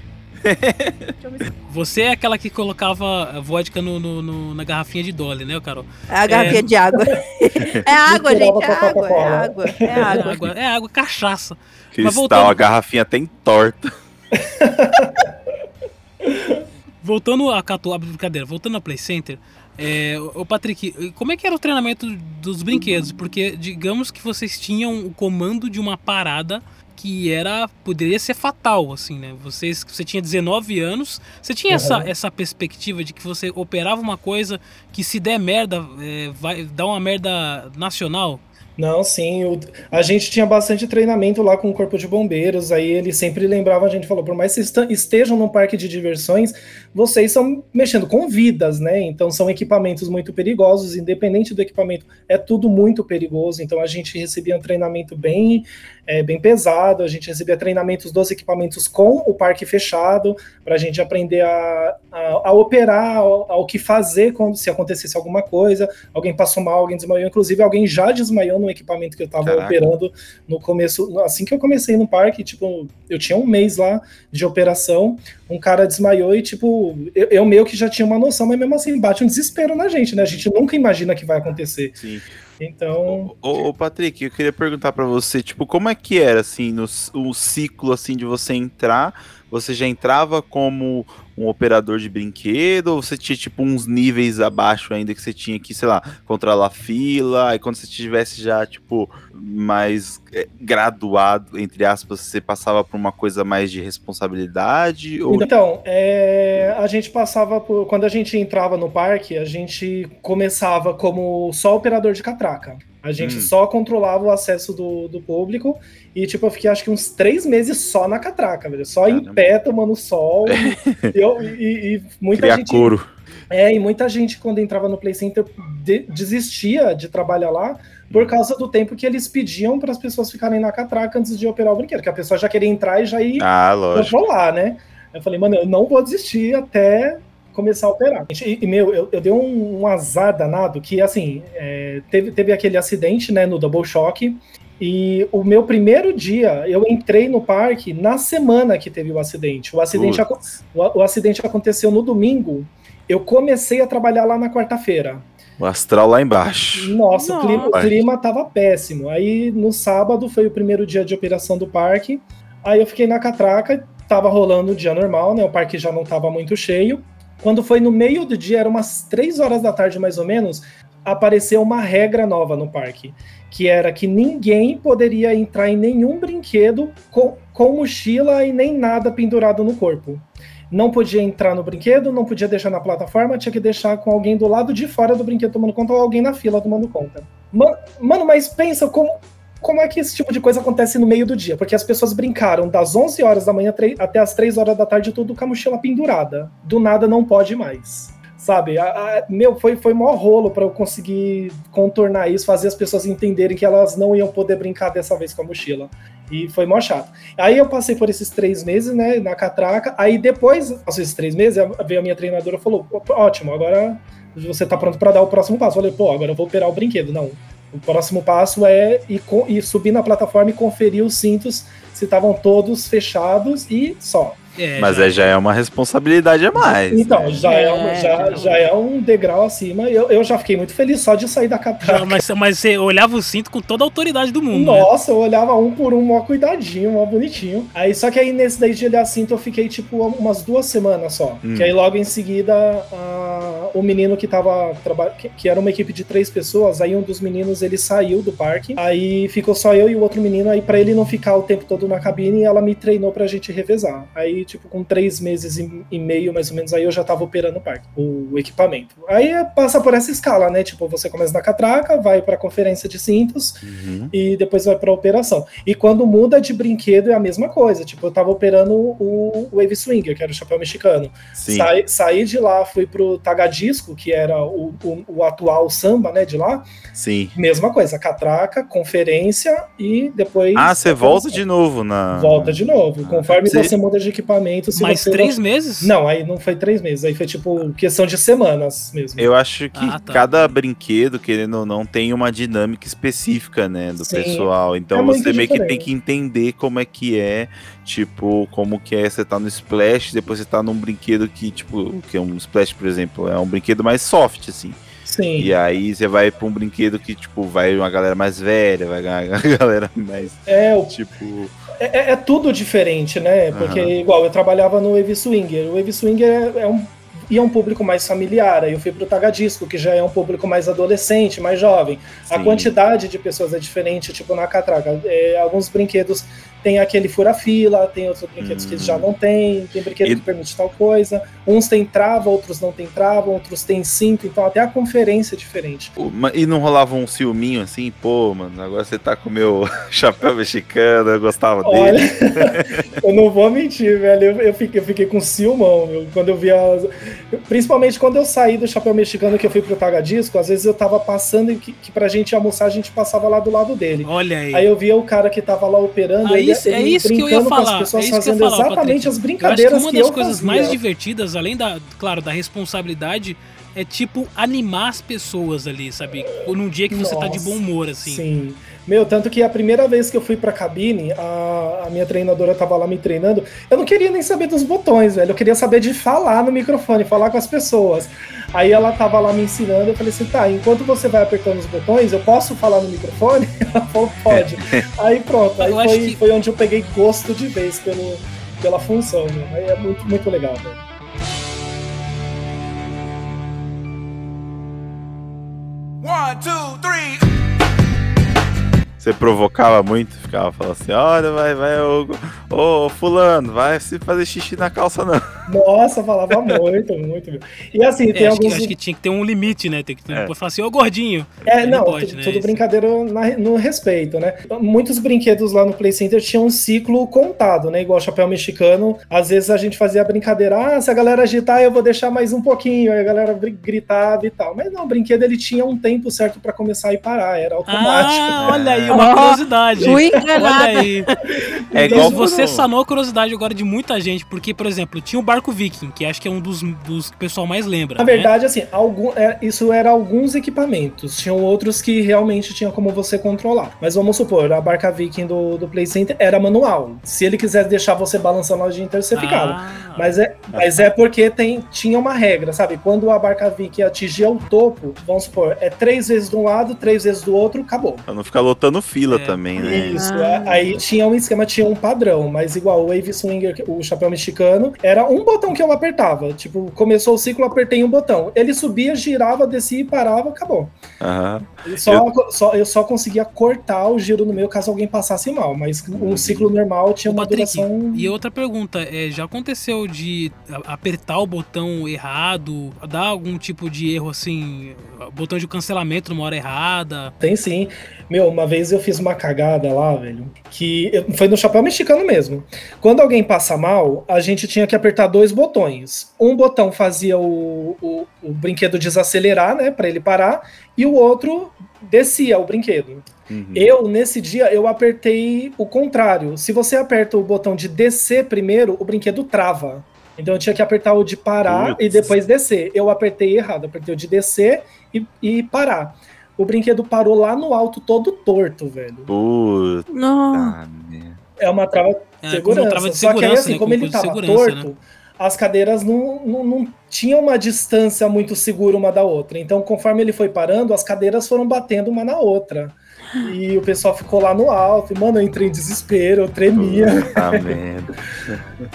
Você é aquela que colocava a vodka no, no- no- na garrafinha de Dolly, né, Carol? É a garrafinha de água. É água, gente. É água, é água. É É água. água, é água, cachaça. Mas Cristal, voltando- a garrafinha tem torta. Voltando a Catu, a brincadeira, voltando ao Play Center, é, o Patrick, como é que era o treinamento dos brinquedos? Porque digamos que vocês tinham o comando de uma parada que era poderia ser fatal, assim, né? Vocês, você tinha 19 anos, você tinha essa, Uhum. essa perspectiva de que você operava uma coisa que se der merda, é, vai dar uma merda nacional? Não, sim. o- a gente tinha bastante treinamento lá com o Corpo de Bombeiros. Aí ele sempre lembrava, a gente falou, por mais que vocês estejam num parque de diversões, vocês estão mexendo com vidas, né? Então são equipamentos muito perigosos, independente do equipamento, é tudo muito perigoso. Então a gente recebia um treinamento bem, é, bem pesado, a gente recebia treinamentos dos equipamentos com o parque fechado, para a gente aprender a, a, a operar, ao, ao que fazer quando se acontecesse alguma coisa. Alguém passou mal, alguém desmaiou. Inclusive, alguém já desmaiou no equipamento que eu estava operando no começo. Assim que eu comecei no parque, tipo, eu tinha um mês lá de operação, um cara desmaiou e, tipo, eu, eu meio que já tinha uma noção, mas mesmo assim bate um desespero na gente, né? A gente nunca imagina que vai acontecer. Sim. Então. Ô, ô, Patrick, eu queria perguntar pra você, tipo, como é que era, assim, o ciclo, assim, de você entrar? Você já entrava como um operador de brinquedo? Ou você tinha, tipo, uns níveis abaixo ainda que você tinha que, sei lá, controlar a fila? Aí quando você tivesse já, tipo, mais é, graduado, entre aspas, você passava por uma coisa mais de responsabilidade? Ou... Então, é, a gente passava por. Quando a gente entrava no parque, a gente começava como só operador de catraca. A gente Hum. só controlava o acesso do, do público e, tipo, eu fiquei acho que uns três meses só na catraca, velho. Só em pé, tomando sol. e, eu, e, e muita Criar gente. couro. É, e muita gente, quando entrava no Play Center, de- desistia de trabalhar lá por causa do tempo que eles pediam para as pessoas ficarem na catraca antes de operar o brinquedo, que a pessoa já queria entrar e já ir Ah, controlar, né? Eu falei, mano, eu não vou desistir até começar a operar. E, e, meu, eu, eu dei um, um azar danado que, assim, é, teve, teve aquele acidente, né, no Double Shock, e o meu primeiro dia, eu entrei no parque na semana que teve o acidente. O acidente, o, o acidente aconteceu no domingo, eu comecei a trabalhar lá na quarta-feira. O astral lá embaixo. Nossa, Nossa. O, clima, o clima tava péssimo. Aí no sábado foi o primeiro dia de operação do parque. Aí eu fiquei na catraca, tava rolando o dia normal, né? O parque já não tava muito cheio. Quando foi no meio do dia, era umas três horas da tarde mais ou menos, apareceu uma regra nova no parque, que era que ninguém poderia entrar em nenhum brinquedo com, com mochila e nem nada pendurado no corpo. Não podia entrar no brinquedo, não podia deixar na plataforma, tinha que deixar com alguém do lado de fora do brinquedo tomando conta ou alguém na fila tomando conta. Mano, mas pensa como, como é que esse tipo de coisa acontece no meio do dia? Porque as pessoas brincaram das 11 horas da manhã até as 3 horas da tarde, tudo com a mochila pendurada. Do nada não pode mais. Sabe? A, a, meu, foi, foi maior rolo para eu conseguir contornar isso, fazer as pessoas entenderem que elas não iam poder brincar dessa vez com a mochila. E foi mó chato. Aí eu passei por esses três meses, né, na catraca. Aí depois, esses três meses, veio a minha treinadora e falou: ótimo, agora você tá pronto para dar o próximo passo. Eu falei, pô, agora eu vou operar o brinquedo. Não, o próximo passo é ir, ir subir na plataforma e conferir os cintos se estavam todos fechados e só. É, Mas já... É, já é uma responsabilidade a mais. Então, né? já, é, é uma, já, já é um degrau acima. Eu, eu já fiquei muito feliz só de sair da catraca. mas, mas você olhava o cinto com toda a autoridade do mundo. Né? Nossa, né? eu olhava um por um, mó cuidadinho, mó bonitinho. Aí, só que aí nesse daí de olhar cinto eu fiquei tipo umas duas semanas só. Hum. Que aí logo em seguida a, o menino que tava que, que era uma equipe de três pessoas, aí um dos meninos ele saiu do parque. Aí ficou só eu e o outro menino. Aí para ele não ficar o tempo todo na cabine, ela me treinou pra gente revezar. Aí tipo, com três meses e meio, mais ou menos, aí eu já tava operando o parque, o equipamento. Aí passa por essa escala, né? Tipo, você começa na catraca, vai pra conferência de cintos uhum. e depois vai pra operação. E quando muda de brinquedo é a mesma coisa. Tipo, eu tava operando o Wave Swinger, que era o chapéu mexicano. Sa saí de lá, fui pro Tagadisco, que era o, o, o, atual samba, né, de lá. Sim. Mesma coisa, catraca, conferência e depois... Ah, você volta de novo na... Volta de novo. Conforme você muda de equipamento, mais três meses? Não, aí não foi três meses, aí foi tipo questão de semanas mesmo. Eu acho que ah, tá. cada brinquedo, querendo ou não, tem uma dinâmica específica, né, do Sim. pessoal. Então é você meio que tem que entender como é que é, tipo, como que é você tá no Splash, depois você tá num brinquedo que, tipo, que é um Splash, por exemplo, é um brinquedo mais soft, assim. Sim. E aí você vai pra um brinquedo que, tipo, vai uma galera mais velha, vai uma galera mais. É, o... tipo. É, é, é, tudo diferente, né? Porque, uhum. igual, eu trabalhava no Wave Swinger. O Wave Swinger é, é um, e é um público mais familiar. Aí eu fui pro Tagadisco, que já é um público mais adolescente, mais jovem. Sim. A quantidade de pessoas é diferente, tipo na catraca. É, alguns brinquedos tem aquele fura-fila, tem outros brinquedos hum. que já não tem, tem brinquedo e... que permite tal coisa. Uns tem trava, outros não tem trava, outros tem cinto, então até a conferência é diferente. E não rolava um ciúminho assim, pô, mano, agora você tá com o meu chapéu mexicano, eu gostava Olha, dele. eu não vou mentir, velho, eu, eu, fiquei, eu fiquei com ciúmão, meu, quando eu vi as... Principalmente quando eu saí do chapéu mexicano que eu fui pro Tagadisco, às vezes eu tava passando e que, que pra gente almoçar a gente passava lá do lado dele. Olha aí. Aí eu via o cara que tava lá operando, aí, isso, é isso que eu ia falar. As pessoas é fazendo falar, exatamente Patrick. as brincadeiras eu acho que uma das que coisas fazia. mais divertidas, além da, claro, da responsabilidade, é tipo animar as pessoas ali, sabe? Num dia que você Nossa, tá de bom humor, assim. Sim. Meu, tanto que a primeira vez que eu fui pra cabine, a, a, minha treinadora tava lá me treinando, eu não queria nem saber dos botões, velho. Eu queria saber de falar no microfone, falar com as pessoas. Aí ela tava lá me ensinando, eu falei assim, tá, enquanto você vai apertando os botões, eu posso falar no microfone? Ela falou, pode. aí pronto, aí foi, que... foi onde eu peguei gosto de vez pelo, pela função, né? Aí é muito, muito legal, velho. One, two. Você provocava muito, ficava falando assim, olha, vai, vai, ô, ô fulano, vai se fazer xixi na calça não. Nossa, falava muito, muito. E assim, É, tem acho, que, alguns. acho que tinha que ter um limite, né? Tem que É. não pode falar assim, ô gordinho. É, Aí não, pode, né? tudo brincadeira na- no respeito, né? Muitos brinquedos lá no Play Center tinham um ciclo contado, né? Igual o chapéu mexicano. Às vezes a gente fazia a brincadeira, ah, se a galera agitar, eu vou deixar mais um pouquinho. Aí a galera gritava e tal. Mas não, o brinquedo ele tinha um tempo certo pra começar e parar, era automático. Ah, olha aí, uma curiosidade. Enganada. Olha aí. É Então, igual você quando- sanou a curiosidade agora de muita gente, porque, por exemplo, tinha o barco Viking, que acho que é um dos, dos que o pessoal mais lembra. Na né? verdade, assim, algum, é, isso era alguns equipamentos. Tinham outros que realmente tinha como você controlar. Mas vamos supor, a barca Viking do, do Play Center era manual. Se ele quisesse deixar você balançando o dia inteiro, você ficava. Ah, Mas é, mas é porque tem, tinha uma regra, sabe? Quando a barca Viking atingia o topo, vamos supor, é três vezes de um lado, três vezes do outro, acabou. Pra não ficar lotando fila É. também, né? Isso, Ah. é- aí tinha um esquema, tinha um padrão, mas igual o Wave Swinger, o chapéu mexicano, era um botão que eu apertava. Tipo, começou o ciclo, apertei um botão. Ele subia, girava, descia e parava, acabou. Aham. Eu só, só- eu só conseguia cortar o giro no meio caso alguém passasse mal, mas um ciclo normal tinha uma Patrick, duração. E outra pergunta, é, já aconteceu de apertar o botão errado, dar algum tipo de erro assim, botão de cancelamento numa hora errada? Tem sim. Meu, uma vez eu fiz uma cagada lá, velho, que eu- foi no chapéu mexicano mesmo. Quando alguém passa mal, a gente tinha que apertar dois botões. Um botão fazia o, o, o brinquedo desacelerar, né, Pra ele parar, e o outro descia o brinquedo. Uhum. Eu, nesse dia, eu apertei o contrário. Se você aperta o botão de descer primeiro, o brinquedo trava. Então eu tinha que apertar o de parar Putz. e depois descer. Eu apertei errado, apertei o de descer e, e parar. O brinquedo parou lá no alto, todo torto, velho. Puta Não. É uma trava de É, segurança. trava de Só que aí, segurança, assim, né, como como ele tava segurança, torto, né? as cadeiras não, não, não tinham uma distância muito segura uma da outra. Então, conforme ele foi parando, as cadeiras foram batendo uma na outra. E o pessoal ficou lá no alto. E, mano, eu entrei em desespero, eu tremia. Puta merda.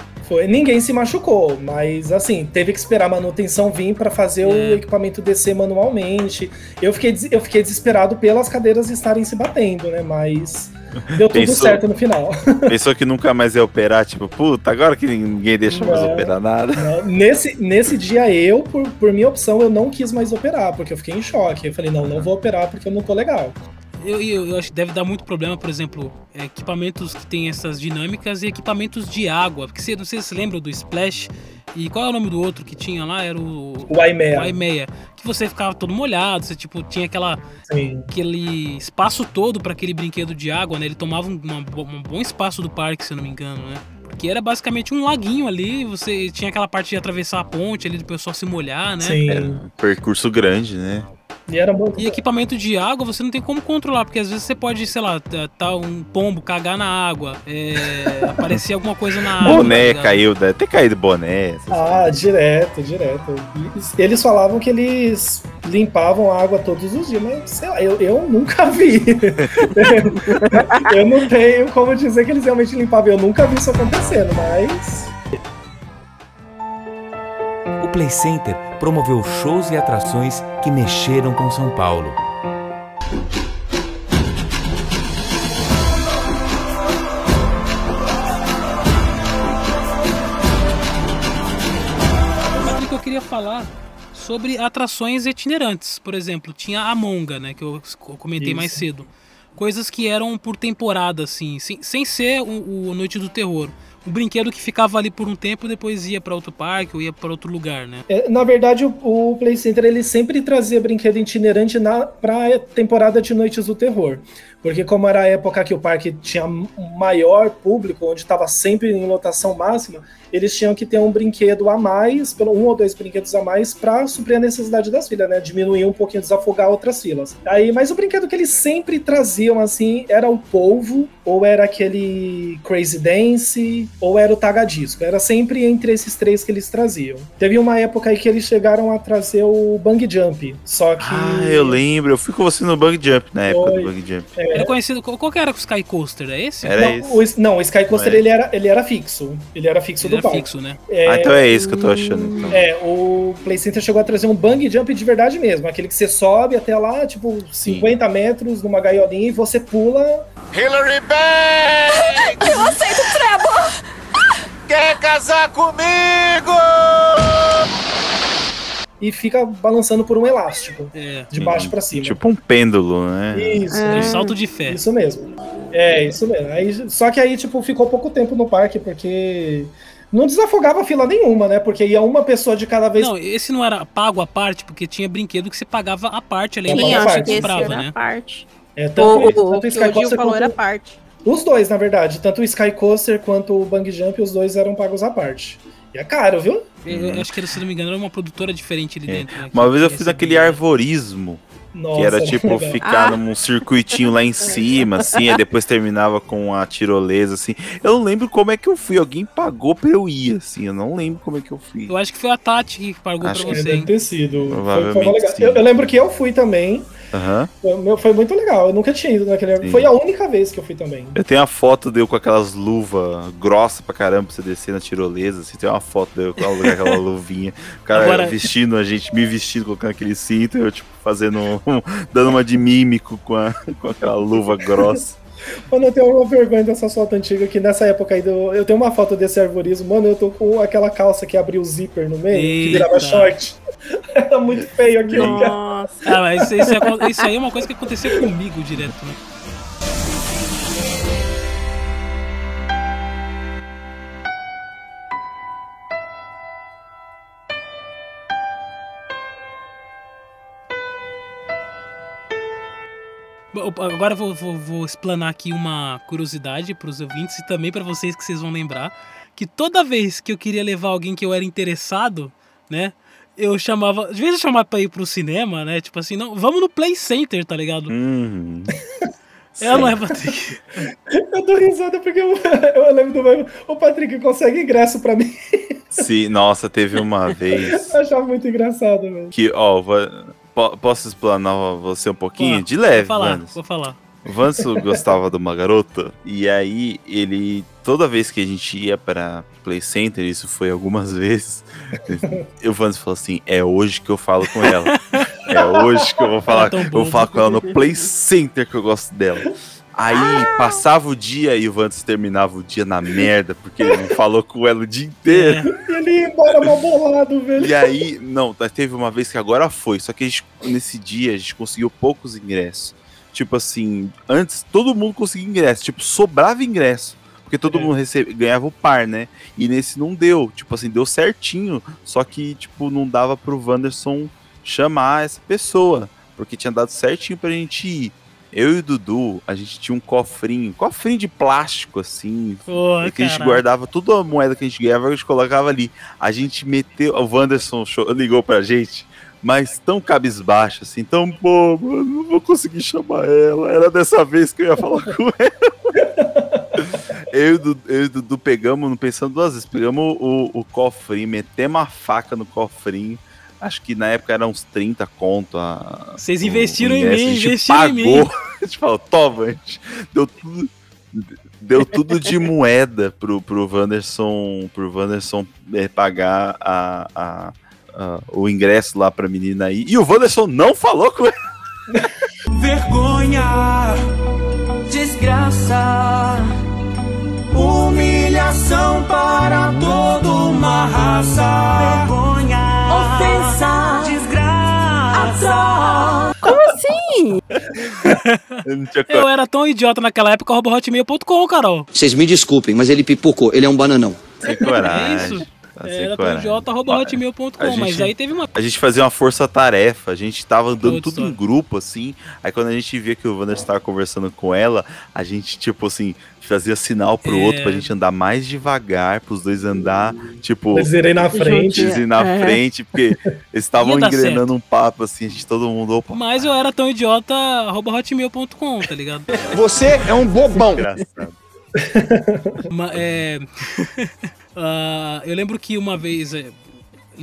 Foi. Ninguém se machucou, mas assim, teve que esperar a manutenção vir para fazer É. o equipamento descer manualmente. Eu fiquei, eu fiquei desesperado pelas cadeiras estarem se batendo, né? Mas deu tudo Pensou- certo no final. Pensou que nunca mais ia operar, tipo, puta, agora que ninguém deixa mais operar nada. Nesse, nesse dia, eu, por, por minha opção, eu não quis mais operar, porque eu fiquei em choque. Eu falei, não, não vou operar porque eu não tô legal. Eu, eu, eu acho que deve dar muito problema, por exemplo, é, equipamentos que tem essas dinâmicas e equipamentos de água. Porque você, não sei se você lembra do Splash. E qual é o nome do outro que tinha lá? Era o. O Aimeia. O Aimeia. Que você ficava todo molhado, você tipo, tinha aquela, Sim. aquele espaço todo para aquele brinquedo de água, né? Ele tomava um, uma um bom espaço do parque, se eu não me engano, né? Porque era basicamente um laguinho ali, você tinha aquela parte de atravessar a ponte ali do pessoal se molhar, né? Sim. Era um percurso grande, né? E era muito. E equipamento de água você não tem como controlar, porque às vezes você pode, sei lá, tá- tá um pombo cagar na água, é, aparecer alguma coisa na água. tá Boné ligado? caiu, deve ter caído boné. Ah, direto, direto. Eles- Eles falavam que eles limpavam a água todos os dias, mas sei lá, eu, eu nunca vi. eu não tenho como dizer que eles realmente limpavam. Eu nunca vi isso acontecendo, mas. O Play Center promoveu shows e atrações que mexeram com São Paulo. O que eu queria falar sobre atrações itinerantes. Por exemplo, tinha a Monga, né? Que eu comentei Isso. mais cedo. Coisas que eram por temporada, assim, sem, sem ser o, o Noite do Terror. Um brinquedo que ficava ali por um tempo depois ia pra outro parque ou ia pra outro lugar, né? É, Na verdade, o, o Play Center ele sempre trazia brinquedo itinerante na, pra temporada de Noites do Terror. Porque como era a época que o parque tinha um maior público, onde estava sempre em lotação máxima, eles tinham que ter um brinquedo a mais, pelo um ou dois brinquedos a mais, para suprir a necessidade das filas, né? Diminuir um pouquinho, desafogar outras filas. Aí, mas o brinquedo que eles sempre traziam, assim, era o polvo, ou era aquele Crazy Dance, ou era o Tagadisco. Era sempre entre esses três que eles traziam. Teve uma época aí que eles chegaram a trazer o Bang Jump, só que... Ah, eu lembro. Eu fui com você no Bug Jump na época Foi. do Bug Jump. É. Era conhecido. Qual, que era o Sky Coaster? É esse? Era não, esse. o, não, o Sky Coaster é? ele, era, ele era fixo. Ele era fixo Ele do era palco. fixo, né? É, Ah, então é esse que eu tô achando. Então. É, o Play Center chegou a trazer um bang jump de verdade mesmo. Aquele que você sobe até lá, tipo, 50 metros numa gaiolinha e você pula. Hillary Banks! Eu aceito o Trevor! quer casar comigo? E fica balançando por um elástico. É. De baixo pra cima. Tipo um pêndulo, né? Isso. É. Um salto de fé. Isso mesmo. É, isso mesmo. Aí, só que aí, tipo, ficou pouco tempo no parque, porque não desafogava fila nenhuma, né? Porque ia uma pessoa de cada vez. Não, esse não era pago à parte, porque tinha brinquedo que você pagava à parte, além Sim, do acho que você que esse comprava, era né? a parte. É, tanto, o, tanto o o que Sky o Coaster quanto- era a parte. Os dois, na verdade. Tanto o Sky Coaster quanto o Bang Jump, os dois eram pagos à parte. E é caro, viu? Eu, eu acho que, se não me engano, era uma produtora diferente ali dentro. né, É. Uma vez eu fiz aquele arvorismo. Nossa, que era era tipo legal. ficar Ah. num circuitinho lá em cima, assim, aí depois terminava com a tirolesa, assim. Eu não lembro como é que eu fui, alguém pagou pra eu ir, assim, eu não lembro como é que eu fui. Eu acho que foi a Tati que pagou Acho pra que você. Deve ter sido. Foi, foi Provavelmente legal. sim. Eu, eu lembro que eu fui também. Foi, meu, foi muito legal. Eu nunca tinha ido naquele. Sim. Foi a única vez que eu fui também. Eu tenho a foto deu com aquelas luvas grossas pra caramba pra você descer na tirolesa, assim, tem uma foto deu com aquela luvinha, o cara Agora- vestindo a gente, me vestindo, colocando aquele cinto, eu tipo fazendo, um- dando uma de mímico com, a, com aquela luva grossa. Mano, eu tenho uma vergonha dessa foto antiga que nessa época aí do, eu tenho uma foto desse arborismo, mano, eu tô com aquela calça que abriu o zíper no meio, que virava Eita. short. Era muito feio aquilo, cara. Nossa. Ah, mas isso, isso, é- isso aí é uma coisa que aconteceu comigo direto, né? Agora eu vou, vou, vou explanar aqui uma curiosidade para os ouvintes e também para vocês que vocês vão lembrar que toda vez que eu queria levar alguém que eu era interessado, né? Eu chamava. Às vezes eu chamava pra ir pro cinema, né? Tipo assim, não, vamos no Play Center, tá ligado? Uhum. É, não é, Patrick? Eu tô risada porque eu, eu lembro do meme. O Patrick consegue ingresso pra mim. Sim, nossa, teve uma vez Eu achava muito engraçado, velho. que, ó, vou- po- posso explanar você um pouquinho? Ó, De leve, Vou falar, Vanes. vou falar. O Vanso gostava de uma garota, e aí ele, toda vez que a gente ia para Play Center, isso foi algumas vezes, o Vanso falou assim: é hoje que eu falo com ela. É hoje que eu vou falar. tão Eu vou falar com ela no Play Center que eu gosto dela. Aí passava o dia e o Vanso terminava o dia na merda, porque ele não falou com ela o dia inteiro. Ele ia embora mal bolado, velho. E aí, não, tá, teve uma vez que agora foi, só que gente, nesse dia a gente conseguiu poucos ingressos. Tipo assim, antes todo mundo conseguia ingresso, tipo, sobrava ingresso. Porque todo mundo recebe, ganhava o par, né? E nesse não deu, tipo assim, deu certinho, só que, tipo, não dava pro Wanderson chamar essa pessoa, porque tinha dado certinho pra gente ir. Eu e o Dudu, a gente tinha um cofrinho, cofrinho de plástico, assim, Pô, que a gente guardava toda a moeda que a gente ganhava, a gente colocava ali. A gente meteu. O Wanderson ligou pra gente, mas tão cabisbaixo, assim, tão, mano, não vou conseguir chamar ela. Era dessa vez que eu ia falar com ela. Eu e o Dudu, eu e Dudu pegamos, não pensando duas vezes, pegamos o, o cofrinho, metemos a faca no cofrinho. Acho que na época era uns 30 conto. A, Vocês o- investiram em ingresso, mim, investiram em mim. pagou. A gente falou, toma, a gente deu tudo, deu tudo de moeda pro, pro Wanderson, pro Wanderson eh, pagar a, a- a- o ingresso lá pra menina aí. E o Wanderson não falou com ele. Vergonha, desgraça, humilhação para toda uma raça. Vergonha, Como assim? Eu era tão idiota naquela época, arroba hotmail.com, Carol. Vocês me desculpem, mas ele pipocou. Ele é um bananão. Sem coragem. É isso. Tá Era tão idiota, arroba hotmail.com. A gente- Mas aí teve uma. A gente fazia uma força-tarefa, a gente tava andando Outra tudo em história. grupo, assim. Aí quando a gente via que o Wanderson tava conversando com ela, a gente, tipo assim, fazia sinal pro É. outro pra gente andar mais devagar, pros dois andar, tipo. Eles irem na frente. Eles irem na É. frente, porque eles estavam engrenando um papo, assim, a gente, todo mundo, opa. Mas eu era tão idiota, arroba hotmail.com, tá ligado? Você é um bobão. Engraçado. É, ah, eu lembro que uma vez. é,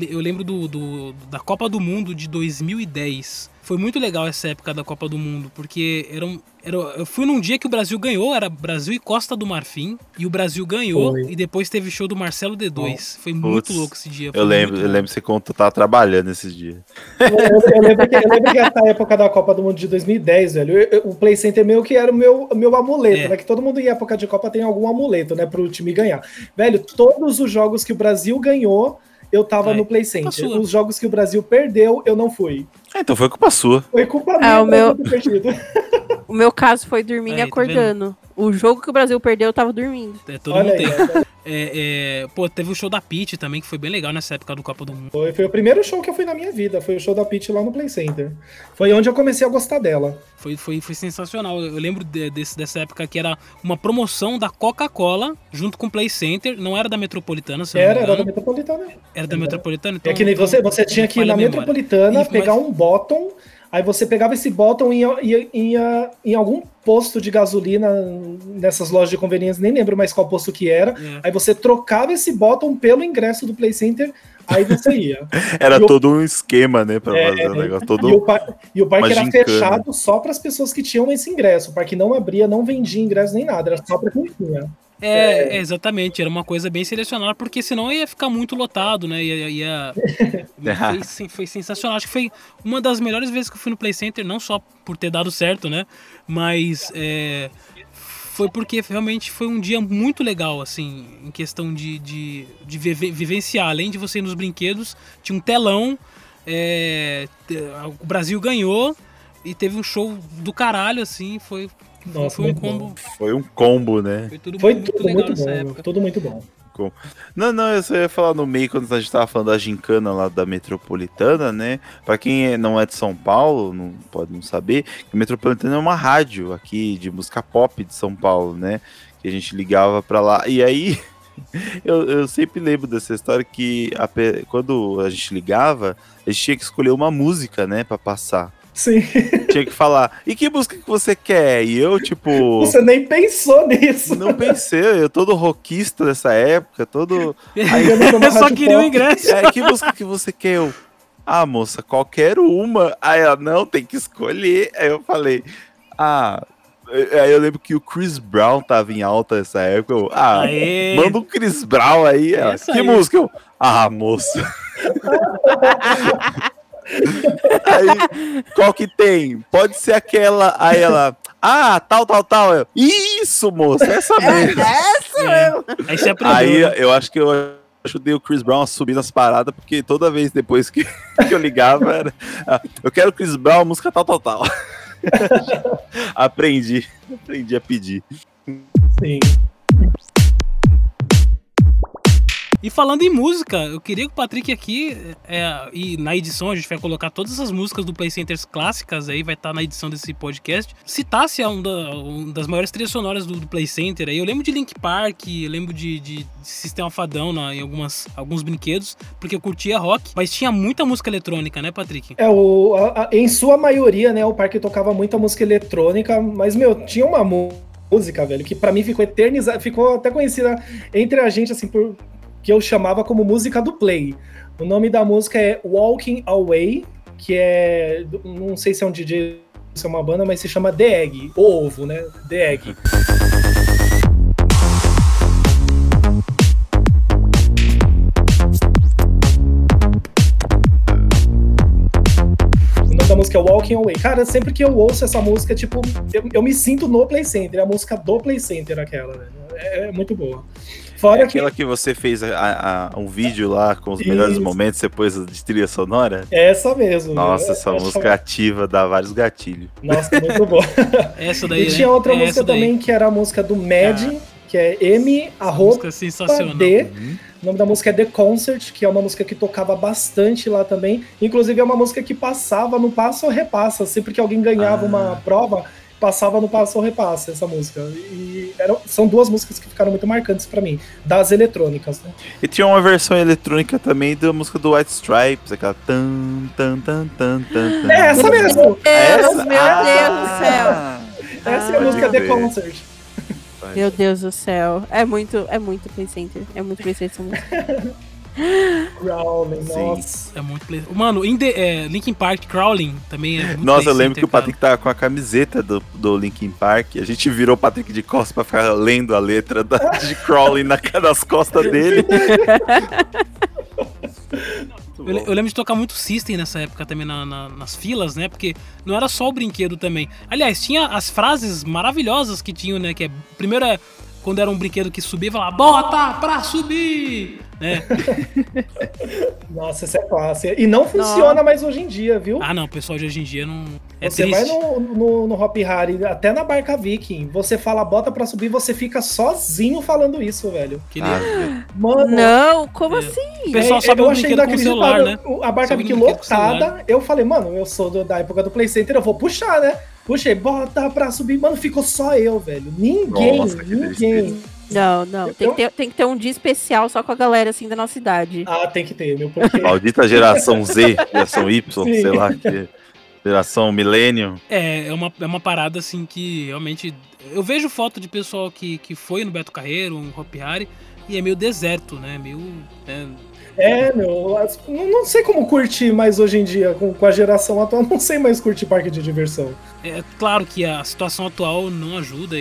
eu lembro do, do- da Copa do Mundo de 2010. Foi muito legal essa época da Copa do Mundo, porque era, um- Era, eu fui num dia que o Brasil ganhou, era Brasil e Costa do Marfim, e o Brasil ganhou, Foi. e depois teve show do Marcelo D2. Foi muito Putz, louco esse dia. Eu lembro, muito eu lembro que você conta, tava trabalhando esses dias. Eu, eu lembro que, eu lembro que essa época da Copa do Mundo de 2010, velho, eu- eu- o Play Center meio que era o meu, meu amuleto, É. né? Que todo mundo em época de Copa tem algum amuleto, né? Pro time ganhar. Velho, todos os jogos que o Brasil ganhou, eu tava É, no Play Center. Os jogos que o Brasil perdeu, eu não fui. Ah, então foi culpa sua. Foi culpa Ah, minha o meu- perdido. O meu caso foi dormindo e Aí, tá acordando. o jogo que o Brasil perdeu, eu tava dormindo. É, todo Olha mundo aí, tem. É, é, pô, teve o show da Peach também, que foi bem legal nessa época do Copa do Mundo. Foi, foi o primeiro show que eu fui na minha vida. Foi o show da Peach lá no Play Center. Foi onde eu comecei a gostar dela. Foi, foi, foi sensacional. Eu lembro de- desse, dessa época que era uma promoção da Coca-Cola junto com o Play Center. Não era da Metropolitana, se Era, era da. Metropolitana. Era da Metropolitana? Então, É que nem então- você, você tinha que ir na memória. Metropolitana, E- pegar mas- um bottom, aí você pegava esse bottom e ia, ia, ia em algum posto de gasolina nessas lojas de conveniência, nem lembro mais qual posto que era. É. Aí você trocava esse bottom pelo ingresso do Play Center, aí você ia. Era E o- todo um esquema, né, pra É, fazer o negócio. Todo... E o, par- e o parque era gincana. fechado só para as pessoas que tinham esse ingresso. O parque não abria, não vendia ingresso nem nada, era só para quem tinha. É, é, exatamente. Era uma coisa bem selecionada, porque senão ia ficar muito lotado, né? Ia, ia- foi, foi sensacional. Acho que foi uma das melhores vezes que eu fui no Play Center, não só por ter dado certo, né? Mas é, foi porque realmente foi um dia muito legal, assim, em questão de, de, de vive- vivenciar. Além de você ir nos brinquedos, tinha um telão. é, o Brasil ganhou e teve um show do caralho, assim. Foi, Nossa, foi um combo. bom. Foi um combo, né? Foi tudo Foi muito tudo legal muito bom, época. tudo muito bom. Não, não, eu só ia falar no meio quando a gente tava falando da gincana lá da Metropolitana, né? Pra quem não é de São Paulo, não pode não saber, que a Metropolitana é uma rádio aqui de música pop de São Paulo, né? Que a gente ligava pra lá. E aí, eu, eu sempre lembro dessa história que a quando a gente ligava, a gente tinha que escolher uma música, né, pra passar. Sim. Tinha que falar, e que música que você quer? E eu, tipo. Você nem pensou nisso. Não pensei, eu todo rockista dessa época, todo. Eu só queria o ingresso. É, que música que você quer? Eu, ah, moça, qualquer uma. Aí ela, não, tem que escolher. Aí eu falei, ah. Aí eu lembro que o Chris Brown tava em alta nessa época. Eu, ah, Aê. manda o Chris Brown aí. Ela, que aí. música? Eu, ah, moça. aí, qual que tem? Pode ser aquela. Aí ela, ah, tal, tal, tal. Eu, Isso, moça, essa mesmo. essa É. Aí você aprendeu. Aí né? eu acho que eu ajudei o Chris Brown a subir nas paradas, porque toda vez depois que, que eu ligava era. ah, Eu quero Chris Brown, música tal, tal, tal. aprendi, aprendi a pedir. Sim. E falando em música, eu queria que o Patrick aqui, é, e na edição a gente vai colocar todas as músicas do Play Centers clássicas aí, vai estar na edição desse podcast, citasse um, da- um das maiores trilhas sonoras do, do Play Center aí. Eu lembro de Link Park, lembro de, de, de Sistema Fadão na, em algumas, alguns brinquedos, porque eu curtia rock, mas tinha muita música eletrônica, né, Patrick? É, o, a- a- em sua maioria, né, o parque tocava muita música eletrônica, mas, meu, tinha uma mu- música, velho, que pra mim ficou eternizada, ficou até conhecida entre a gente, assim, por que eu chamava como música do Play. O nome da música é Walking Away, que é, não sei se é um DJ, se é uma banda, mas se chama The Egg, o ovo, né, The Egg. Da música é Walking Away. Cara, sempre que eu ouço essa música, tipo, eu, eu me sinto no Play Center. É a música do Play Center, aquela, velho. É, é muito boa. Fora que. Aquela que você fez a- a- um vídeo lá com os melhores Isso. momentos depois de trilha sonora. É essa mesmo. Nossa, É- essa é- música ativa dá vários gatilhos. Nossa, muito boa. Essa daí, E tinha né? outra É música essa daí. também que era a música do Mad, que é M arroba música sensacional. D. Uhum. O nome da música é The Concert, que é uma música que tocava bastante lá também. Inclusive é uma música que passava no passo ou repassa. Sempre que alguém ganhava Ah. uma prova, passava no passo ou repassa essa música. E eram, são duas músicas que ficaram muito marcantes pra mim, das eletrônicas. Né? E tinha uma versão eletrônica também da música do White Stripes, aquela tan tan tan tan tan. É essa mesmo! Meu Deus, Essa? meu Ah. Deus do céu. Essa é a Ah. música The crer. Concert. Meu Deus do céu. É muito, é muito Play Center. É muito Play Center essa música. Crawling, nossa. É muito play... Mano, in the, é, Linkin Park Crawling também é muito Nossa, eu lembro que o cara. Patrick tava com a camiseta do, do Linkin Park. A gente virou o Patrick de costas pra ficar lendo a letra da, de Crawling na, nas costas dele. Eu, eu lembro de tocar muito System nessa época também na- na- nas filas, né? Porque não era só o brinquedo também. Aliás, tinha as frases maravilhosas que tinham, né? Que é, primeiro é quando era um brinquedo que subia, falava, bota pra subir! Né? Nossa, essa é clássica. E não funciona mais hoje em dia, viu? Ah, não, o pessoal de hoje em dia não. É você triste. vai no, no, no Hop Harry, até na barca Viking, você fala bota pra subir, você fica sozinho falando isso, velho. Que Mano, Não, como assim? O pessoal É, sobe eu o achei brinquedo com o celular, né? inacreditável. A barca Viking lotada, eu falei, mano, eu sou do- da época do Play Center, eu vou puxar, né? Puxei, bota pra subir. Mano, ficou só eu, velho. Ninguém, Nossa, ninguém. Não, não. Tem que, ter, tem que ter um dia especial só com a galera assim da nossa idade. Ah, tem que ter, meu. Porque... Maldita geração Z, geração Y, Sim. sei lá, que, geração milênio. É, é uma, é uma parada assim que realmente. Eu vejo foto de pessoal que, que foi no Beto Carreiro, um Hop Harry, e é meio deserto, né? Meio. né, É, meu, não, sei como curtir mais hoje em dia, com, a geração atual, não sei mais curtir parque de diversão. É claro que a situação atual não ajuda,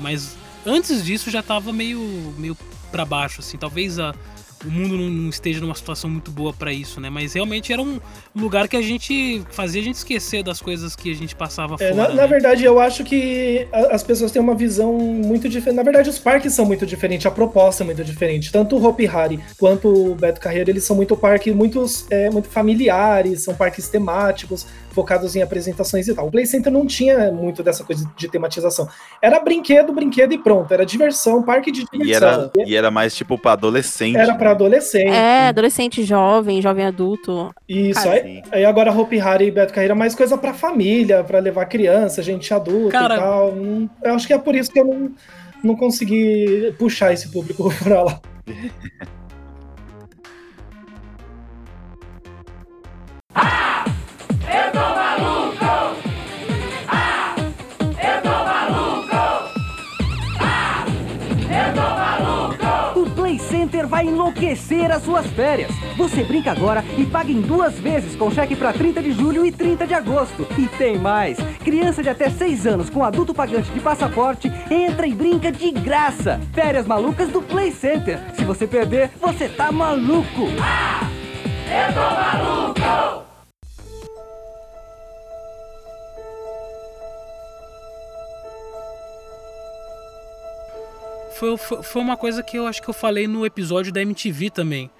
mas antes disso já tava meio, meio para baixo, assim. Talvez a, o mundo não, não esteja numa situação muito boa para isso, né? Mas realmente era um lugar que a gente fazia a gente esquecer das coisas que a gente passava É, fora. na, né? na verdade, eu acho que as pessoas têm uma visão muito diferente. Na verdade, os parques são muito diferentes, a proposta é muito diferente. Tanto o Hopi Hari quanto o Beto Carreiro, eles são muito parques muitos, é, muito familiares, são parques temáticos, focados em apresentações e tal. O Play Center não tinha muito dessa coisa de tematização. Era brinquedo, brinquedo e pronto. Era diversão, parque de E diversão. era, e era mais tipo pra adolescente. Era pra adolescente. É, adolescente jovem, jovem adulto. Isso, Cara, aí, aí agora Hopi Hari e Beto Carreira mais coisa pra família, pra levar criança, gente adulta Cara- e tal. Hum, Eu acho que é por isso que eu não, não consegui puxar esse público pra lá. Vai enlouquecer as suas férias. Você brinca agora e paga em duas vezes com cheque para 30 de julho e 30 de agosto. E tem mais! Criança de até 6 anos com adulto pagante de passaporte entra e brinca de graça. Férias malucas do Play Center. Se você perder, você tá maluco. Eu tô maluco! Foi, foi, uma coisa que eu acho que eu falei no episódio da MTV também.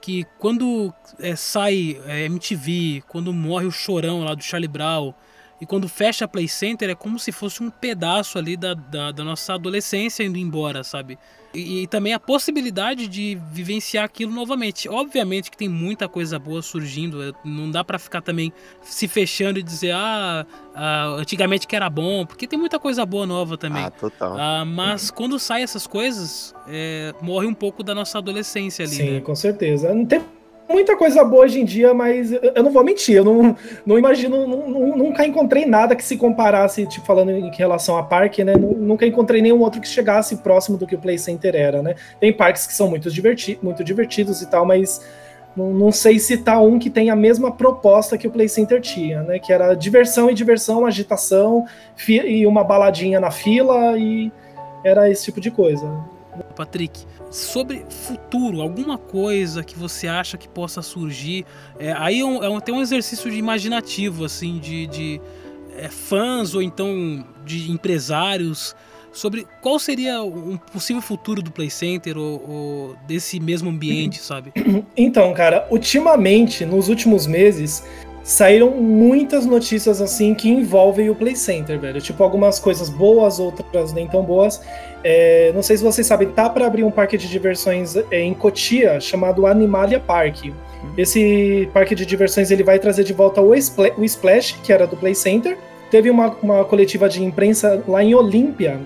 Que quando é, sai é, MTV, quando morre o chorão lá do Charlie Brown, e quando fecha a Play Center, é como se fosse um pedaço ali da, da, da nossa adolescência indo embora, sabe? E, e também a possibilidade de vivenciar aquilo novamente. Obviamente que tem muita coisa boa surgindo, é, não dá pra ficar também se fechando e dizer, ah, ah, antigamente que era bom, porque tem muita coisa boa nova também. Ah, total. Ah, mas quando sai essas coisas, é, morre um pouco da nossa adolescência ali. Sim, né? com certeza. Não tem muita coisa boa hoje em dia, mas eu não vou mentir, eu não, não imagino, nu- nunca encontrei nada que se comparasse, tipo, falando em relação a parque, né? nu- Nunca encontrei nenhum outro que chegasse próximo do que o Play Center era, né? Tem parques que são muito, diverti muito divertidos e tal, mas não, não sei citar um que tem a mesma proposta que o Play Center tinha, né? Que era diversão e diversão, agitação, e uma baladinha na fila, e era esse tipo de coisa. Patrick, sobre futuro, alguma coisa que você acha que possa surgir, é, aí é um, é um- tem um exercício de imaginativo, assim, de, de, é, fãs ou então de empresários, sobre qual seria um possível futuro do Play Center ou, ou desse mesmo ambiente, sabe? Então, cara, ultimamente, nos últimos meses, saíram muitas notícias assim que envolvem o Play Center, velho. Tipo, algumas coisas boas, outras nem tão boas. É, não sei se vocês sabem, tá para abrir um parque de diversões é, em Cotia chamado Animalia Park. Esse parque de diversões ele vai trazer de volta o, Spla- o Splash, que era do Play Center. Teve uma, uma coletiva de imprensa lá em Olímpia.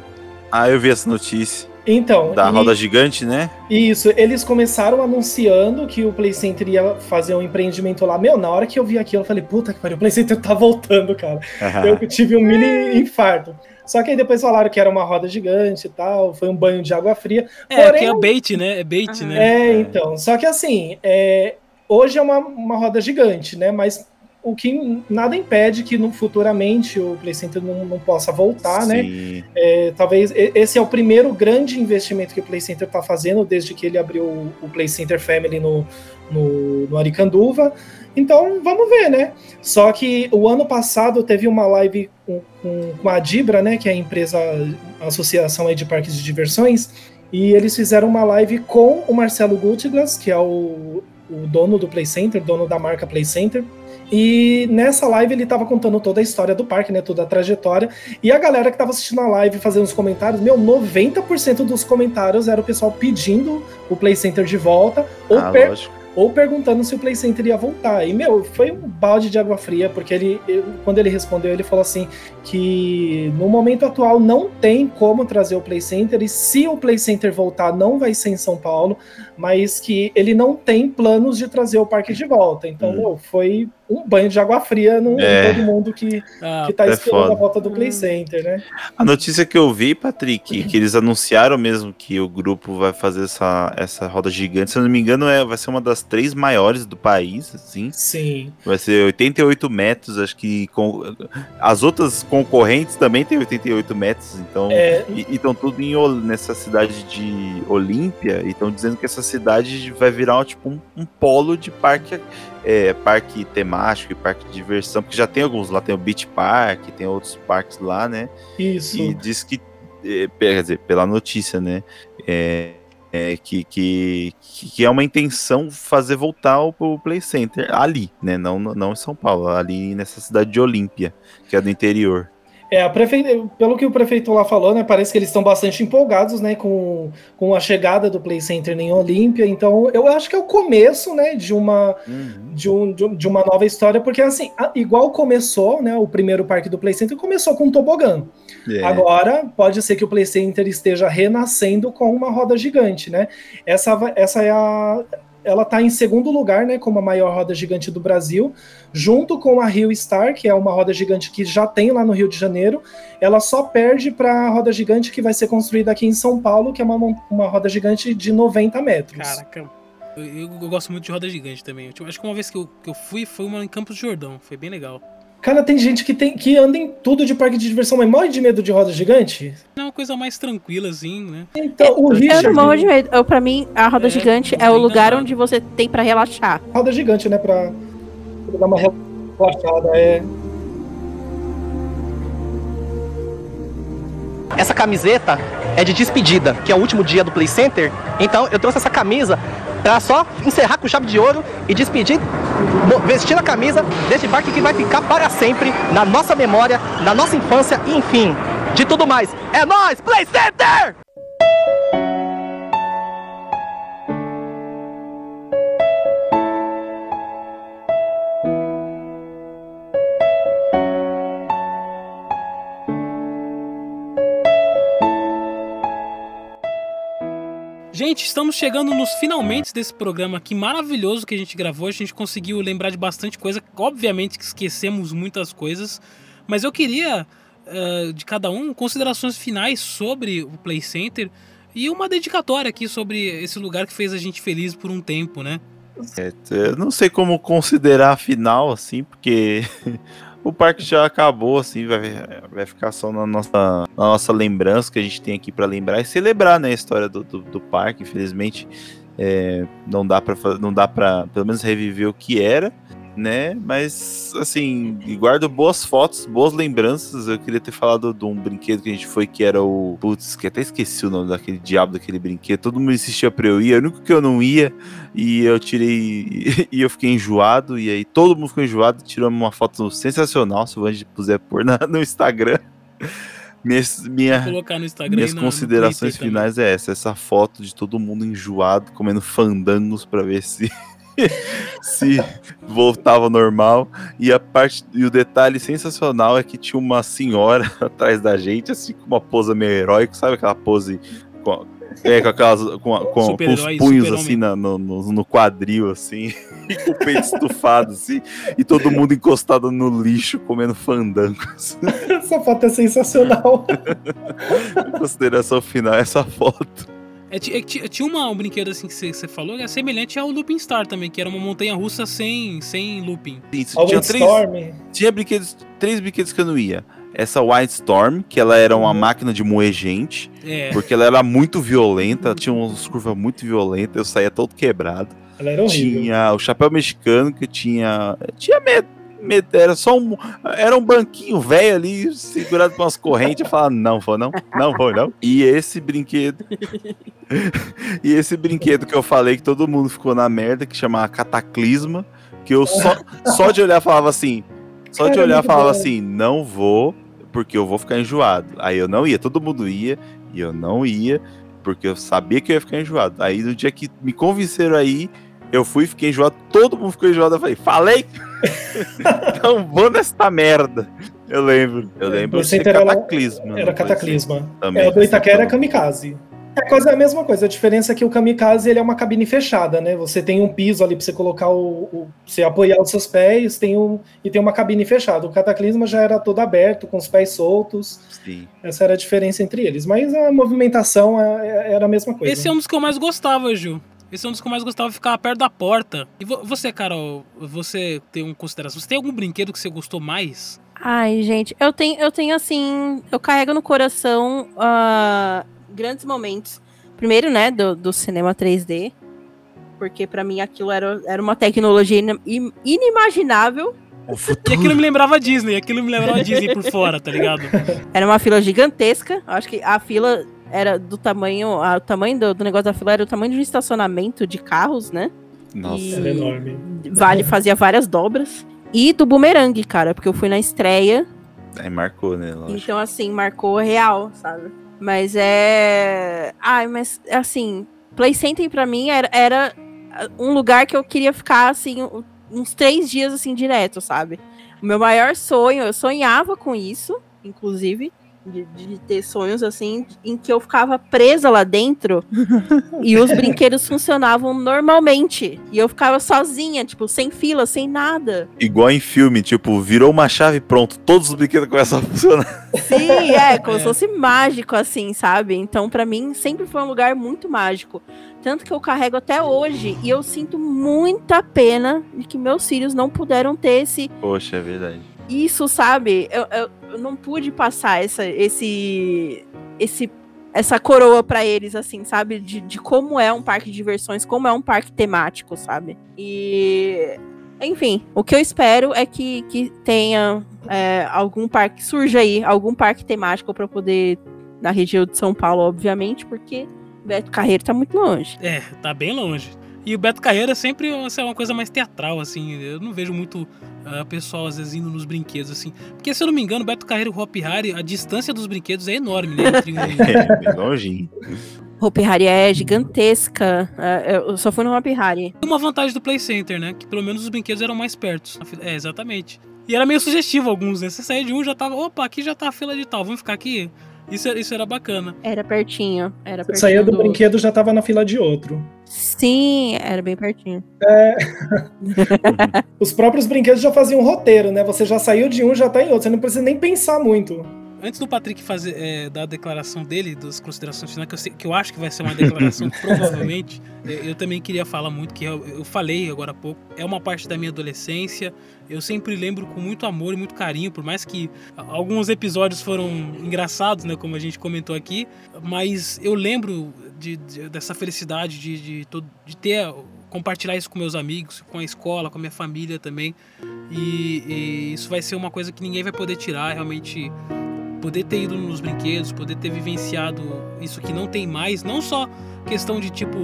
Ah, eu vi essa notícia. Então, Da e- roda gigante, né? Isso, eles começaram anunciando que o Play Center ia fazer um empreendimento lá. Meu, na hora que eu vi aquilo, eu falei, puta que pariu, o Play Center tá voltando, cara. eu tive um mini infarto. Só que aí depois falaram que era uma roda gigante e tal, foi um banho de água fria. É, Porém, que é bait, né? É bait, né? É, então. Só que assim, é, hoje é uma, uma roda gigante, né? Mas o que nada impede que no, futuramente o Play Center não, não possa voltar, né? Sim. né? É, talvez esse é o primeiro grande investimento que o Play Center está fazendo desde que ele abriu o, Play Center Family no, no, no Aricanduva. Então, vamos ver, né? Só que o ano passado teve uma live com, com, a Dibra, né? Que é a empresa, a associação aí de parques de diversões, e eles fizeram uma live com o Marcelo Gutglas, que é o, o dono do Play Center, dono da marca Play Center. E nessa live ele tava contando toda a história do parque, né? Toda a trajetória. E a galera que tava assistindo a live fazendo os comentários, meu, 90% dos comentários era o pessoal pedindo o Play Center de volta. Ou Ah, per- ou perguntando se o Play Center ia voltar. E, meu, foi um balde de água fria, porque ele, quando ele respondeu, ele falou assim: que no momento atual não tem como trazer o Play Center, e se o Play Center voltar, não vai ser em São Paulo, mas que ele não tem planos de trazer o parque de volta. Então, meu, foi um banho de água fria no, É. todo mundo que, Ah, que tá é esperando foda. a volta do Play Center, né? A notícia que eu vi, Patrick, que eles anunciaram mesmo que o grupo vai fazer essa, essa roda gigante. Se eu não me engano, é, vai ser uma das três maiores do país, assim. Sim. Vai ser 88 metros, acho que com, as outras concorrentes também tem 88 metros, então. É. E estão tudo em, nessa cidade de Olímpia, e estão dizendo que essa cidade vai virar tipo um, um polo de parque, é, parque temático e parque de diversão, porque já tem alguns lá, tem o Beach Park, tem outros parques lá, né? Isso. E diz que, é, quer dizer, pela notícia, né? É, é, que, que, que é uma intenção fazer voltar o, Play Center ali, né? Não, não em São Paulo, ali nessa cidade de Olímpia, que é do interior. É, a prefe... pelo que o prefeito lá falou, né, parece que eles estão bastante empolgados, né, com, com a chegada do Play Center em Olímpia, então eu acho que é o começo, né, de uma, de, um, de um- de uma nova história, porque assim, igual começou, né, o primeiro parque do Play Center começou com um tobogã. É. Agora, pode ser que o Play Center esteja renascendo com uma roda gigante, né, essa, essa é a... Ela está em segundo lugar, né, como a maior roda gigante do Brasil, junto com a Rio Star, que é uma roda gigante que já tem lá no Rio de Janeiro. Ela só perde para a roda gigante que vai ser construída aqui em São Paulo, que é uma, uma roda gigante de 90 metros. Caraca. Eu, eu- gosto muito de roda gigante também. Eu, tipo, acho que uma vez que eu, que eu fui foi uma em Campos do Jordão. Foi bem legal. Cara, tem gente que, tem, que anda em tudo de parque de diversão, mas morre de medo de roda gigante. É uma coisa mais tranquila, assim, né? Então, o Eu Richard. não morro de medo. Eu, pra mim, a roda É, gigante é o lugar nada. onde você tem pra relaxar. Roda gigante, né? Pra, pra dar uma relaxada. É. Essa camiseta é de despedida, que é o último dia do Play Center. Então eu trouxe essa camisa pra só encerrar com chave de ouro e despedir, vestindo a camisa deste parque que vai ficar para sempre na nossa memória, na nossa infância enfim, de tudo mais. É nóis, Play Center! Gente, estamos chegando nos finalmente desse programa aqui maravilhoso que a gente gravou. A gente conseguiu lembrar de bastante coisa. Obviamente que esquecemos muitas coisas. Mas eu queria, eh, de cada um, considerações finais sobre o Play Center e uma dedicatória aqui sobre esse lugar que fez a gente feliz por um tempo, né? É, eu não sei como considerar final, assim, porque o parque já acabou, assim, vai, vai ficar só na nossa, na nossa lembrança que a gente tem aqui pra lembrar e celebrar, né, a história do, do, do parque. Infelizmente, é, não dá para não dá para pelo menos reviver o que era, né? Mas assim, guardo boas fotos, boas lembranças. Eu queria ter falado de um brinquedo que a gente foi que era o putz, que até esqueci o nome daquele diabo daquele brinquedo. Todo mundo insistia para eu ir, o único que eu não ia e eu tirei e eu fiquei enjoado e aí todo mundo ficou enjoado, tirou uma foto sensacional, se o Andy puser pôr na- no Instagram. Minhas, minha, minhas na- considerações finais é essa, essa foto de todo mundo enjoado, comendo fandangos pra ver se se voltava ao normal. E a parte e o detalhe sensacional é que tinha uma senhora atrás da gente, assim com uma pose meio heróica, sabe aquela pose com- É, com aquelas. Com, com- com os punhos assim na- no, no, no quadril, assim, e com o peito estufado, assim, e todo mundo encostado no lixo comendo fandango. assim. Essa foto é sensacional. Consideração final, essa foto. É, é, ti- tinha uma, um brinquedo assim que você falou que é semelhante ao Looping Star também, que era uma montanha russa sem, sem looping. Isso, tinha três, tinha brinquedos, três brinquedos que eu não ia. Essa White Storm, que ela era uma máquina de moer gente, É. porque ela era muito violenta, tinha umas curvas muito violentas, eu saía todo quebrado. Ela era horrível. Tinha o chapéu mexicano que tinha. Tinha medo. Era só um. Era um banquinho velho ali, segurado por umas correntes. Eu falava, não vou, não, não vou, não. E esse brinquedo. e esse brinquedo que eu falei que todo mundo ficou na merda, que chamava Cataclisma, que eu só, só de olhar falava assim. Só de olhar falava assim, não vou, porque eu vou ficar enjoado. Aí eu não ia, todo mundo ia, e eu não ia, porque eu sabia que eu ia ficar enjoado. Aí no dia que me convenceram aí, eu fui, fiquei enjoado, todo mundo ficou enjoado. Eu falei, falei! não vou nesta merda. Eu lembro. Eu lembro de Center era- Cataclisma. Era não Cataclisma. assim. Também, É, o do Itaquera é assim, Kamikaze. É quase a mesma coisa. A diferença é que o Kamikaze ele é uma cabine fechada, né? Você tem um piso ali pra você colocar o. o você apoiar os seus pés tem um, e tem uma cabine fechada. O Cataclisma já era todo aberto, com os pés soltos. Sim. Essa era a diferença entre eles. Mas a movimentação é- é- era a mesma coisa. Esse é um dos que eu mais gostava, Gil. Esse é um dos que eu mais gostava, ficar perto da porta. E vo- você, Carol, você tem um consideração? Você tem algum brinquedo que você gostou mais? Ai, gente, eu tenho, eu tenho assim, eu carrego no coração ah, grandes momentos. Primeiro, né, do, do cinema 3D, porque pra mim aquilo era, era uma tecnologia inimaginável. E aquilo me lembrava Disney, aquilo me lembrava Disney por fora, tá ligado? Era uma fila gigantesca. Acho que a fila era do tamanho, a- o tamanho do, do negócio da fila era o tamanho de um estacionamento de carros, né? Nossa. E Era enorme. Vale fazia várias dobras. E do Boomerang, cara, porque eu fui na estreia Aí marcou, né? Lógico. Então, assim, marcou real, sabe? Mas é. Ai, mas assim, Play Center pra mim era, era um lugar que eu queria ficar, assim, uns três dias, assim, direto, sabe? O meu maior sonho, eu sonhava com isso, inclusive, de, de ter sonhos, assim, em que eu ficava presa lá dentro e os brinquedos funcionavam normalmente. E eu ficava sozinha, tipo, sem fila, sem nada. Igual em filme, tipo, virou uma chave pronto, todos os brinquedos começam a funcionar. Sim, é, como se fosse mágico, assim, sabe? Então, pra mim, sempre foi um lugar muito mágico. Tanto que eu carrego até hoje e eu sinto muita pena de que meus filhos não puderam ter esse Poxa, é verdade. isso, sabe? Eu, eu, eu não pude passar essa, esse, esse, essa coroa pra eles, assim, sabe? De, de como é um parque de diversões, como é um parque temático, sabe? E. Enfim, o que eu espero é que, que tenha é, algum parque, surja aí algum parque temático pra poder. Na região de São Paulo, obviamente, porque Beto Carreiro tá muito longe. É, tá bem longe. E o Beto Carreira sempre é uma coisa mais teatral, assim. Eu não vejo muito ah, pessoal, às vezes, indo nos brinquedos, assim. Porque, se eu não me engano, Beto Carreiro e o Hop Harry, a distância dos brinquedos é enorme, né? Entre. É, longinho. Hopi Hari é gigantesca. é, Eu só fui no Hopi Hari. Uma vantagem do Play Center, né? Que pelo menos os brinquedos eram mais perto. É, exatamente. E era meio sugestivo alguns, né? Você saía de um já tava, opa, aqui já tá a fila de tal, vamos ficar aqui. Isso, isso era bacana. Era pertinho. Era Você pertinho saía do brinquedo já tava na fila de outro. Sim, era bem pertinho. É. Os próprios brinquedos já faziam um roteiro, né? Você já saiu de um, já tá em outro. Você não precisa nem pensar muito. Antes do Patrick fazer é, dar a declaração dele, das considerações finais, que eu, sei- que eu acho que vai ser uma declaração, provavelmente, é, eu também queria falar muito, que eu, eu falei agora há pouco, é uma parte da minha adolescência, eu sempre lembro com muito amor e muito carinho, por mais que alguns episódios foram engraçados, né, como a gente comentou aqui, mas eu lembro de- de- dessa felicidade de, de, todo- de ter compartilhar isso com meus amigos, com a escola, com a minha família também. E, e isso vai ser uma coisa que ninguém vai poder tirar, realmente poder ter ido nos brinquedos, poder ter vivenciado isso que não tem mais, não só questão de tipo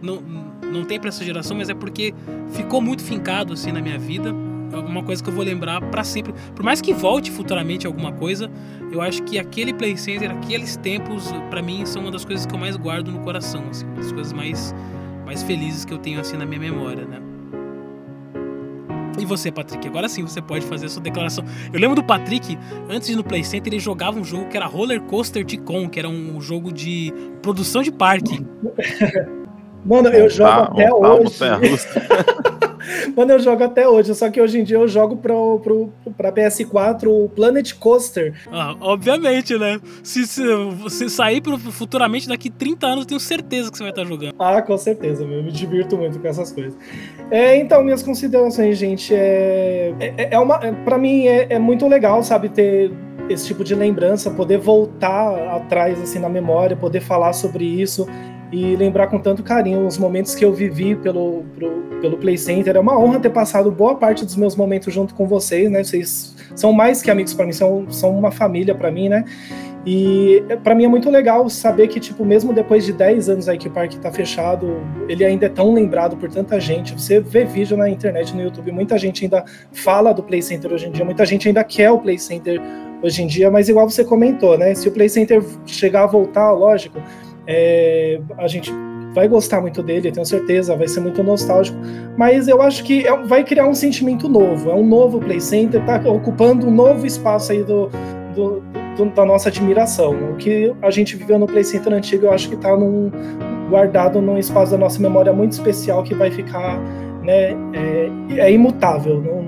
não, não tem para essa geração, mas é porque ficou muito fincado assim na minha vida. É uma coisa que eu vou lembrar para sempre. Por mais que volte futuramente alguma coisa, eu acho que aquele Play Center, aqueles tempos, para mim são uma das coisas que eu mais guardo no coração, assim, uma das coisas mais mais felizes que eu tenho assim na minha memória, né? E você, Patrick? Agora sim você pode fazer a sua declaração. Eu lembro do Patrick, antes de ir no Play Center, ele jogava um jogo que era Roller Coaster Tycoon, que era um jogo de produção de parque. Mano, eu jogo até hoje. Mano, eu jogo até hoje, só que hoje em dia eu jogo pro, pro, pra PS4 o Planet Coaster. Ah, obviamente, né? Se, se você sair pro, futuramente, daqui 30 anos, eu tenho certeza que você vai estar jogando. Ah, com certeza, meu, eu me divirto muito com essas coisas. É, então, minhas considerações, gente, é, é, é uma, é, para mim é, é muito legal, sabe, ter esse tipo de lembrança, poder voltar atrás assim na memória, poder falar sobre isso e lembrar com tanto carinho os momentos que eu vivi pelo, pro- pelo Play Center. É uma honra ter passado boa parte dos meus momentos junto com vocês, né? Vocês são mais que amigos para mim, são, são uma família para mim, né? E para mim é muito legal saber que, tipo, mesmo depois de 10 anos aí que o parque tá fechado, ele ainda é tão lembrado por tanta gente. Você vê vídeo na internet, no YouTube, muita gente ainda fala do Play Center hoje em dia, muita gente ainda quer o Play Center hoje em dia, mas igual você comentou, né? Se o Play Center chegar a voltar, lógico, é, a gente vai gostar muito dele, tenho certeza, vai ser muito nostálgico, mas eu acho que é- vai criar um sentimento novo, é um novo Play Center, tá ocupando um novo espaço aí do, do- do- da nossa admiração. O que a gente viveu no Play Center antigo, eu acho que tá num, guardado num espaço da nossa memória muito especial que vai ficar, né, é, é imutável, não-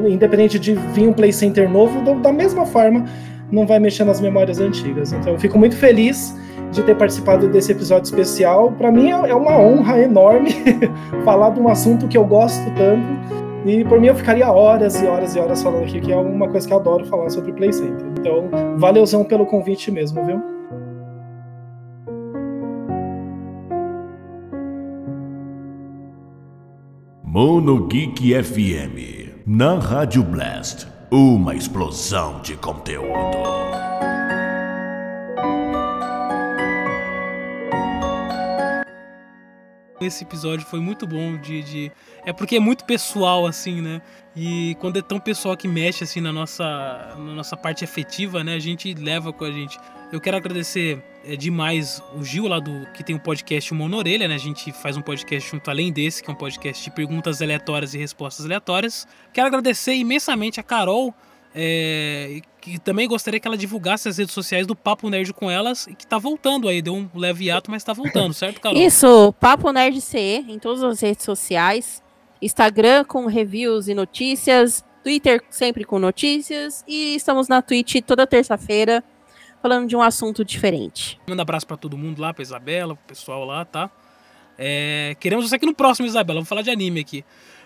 não- independente de vir um Play Center novo, da mesma forma, não vai mexer nas memórias antigas. Então, eu fico muito feliz de ter participado desse episódio especial. Para mim é é uma honra enorme falar de um assunto que eu gosto tanto. E por mim eu ficaria horas e horas e horas falando aqui, que é uma coisa que eu adoro falar sobre Play Center. Então, valeuzão pelo convite mesmo, viu? Mono Geek FM. Na Rádio Blast. Uma explosão de conteúdo. Esse episódio foi muito bom de, de- É porque é muito pessoal, assim, né? E quando é tão pessoal que mexe, assim, na nossa, na nossa parte afetiva, né? A gente leva com a gente. Eu quero agradecer é, demais o Gil lá do... Que tem o podcast Mão na Orelha, né? A gente faz um podcast junto além desse, que é um podcast de perguntas aleatórias e respostas aleatórias. Quero agradecer imensamente a Carol... É, que também gostaria que ela divulgasse as redes sociais do Papo Nerd com elas e que tá voltando aí, deu um leve ato, mas tá voltando, certo, Carol? Isso, Papo Nerd CE em todas as redes sociais. Instagram com reviews e notícias. Twitter sempre com notícias. E estamos na Twitch toda terça-feira falando de um assunto diferente. Manda abraço pra todo mundo lá, pra Isabela, pro pessoal lá, tá? É, queremos você aqui no próximo, Isabela. Vamos falar de anime aqui.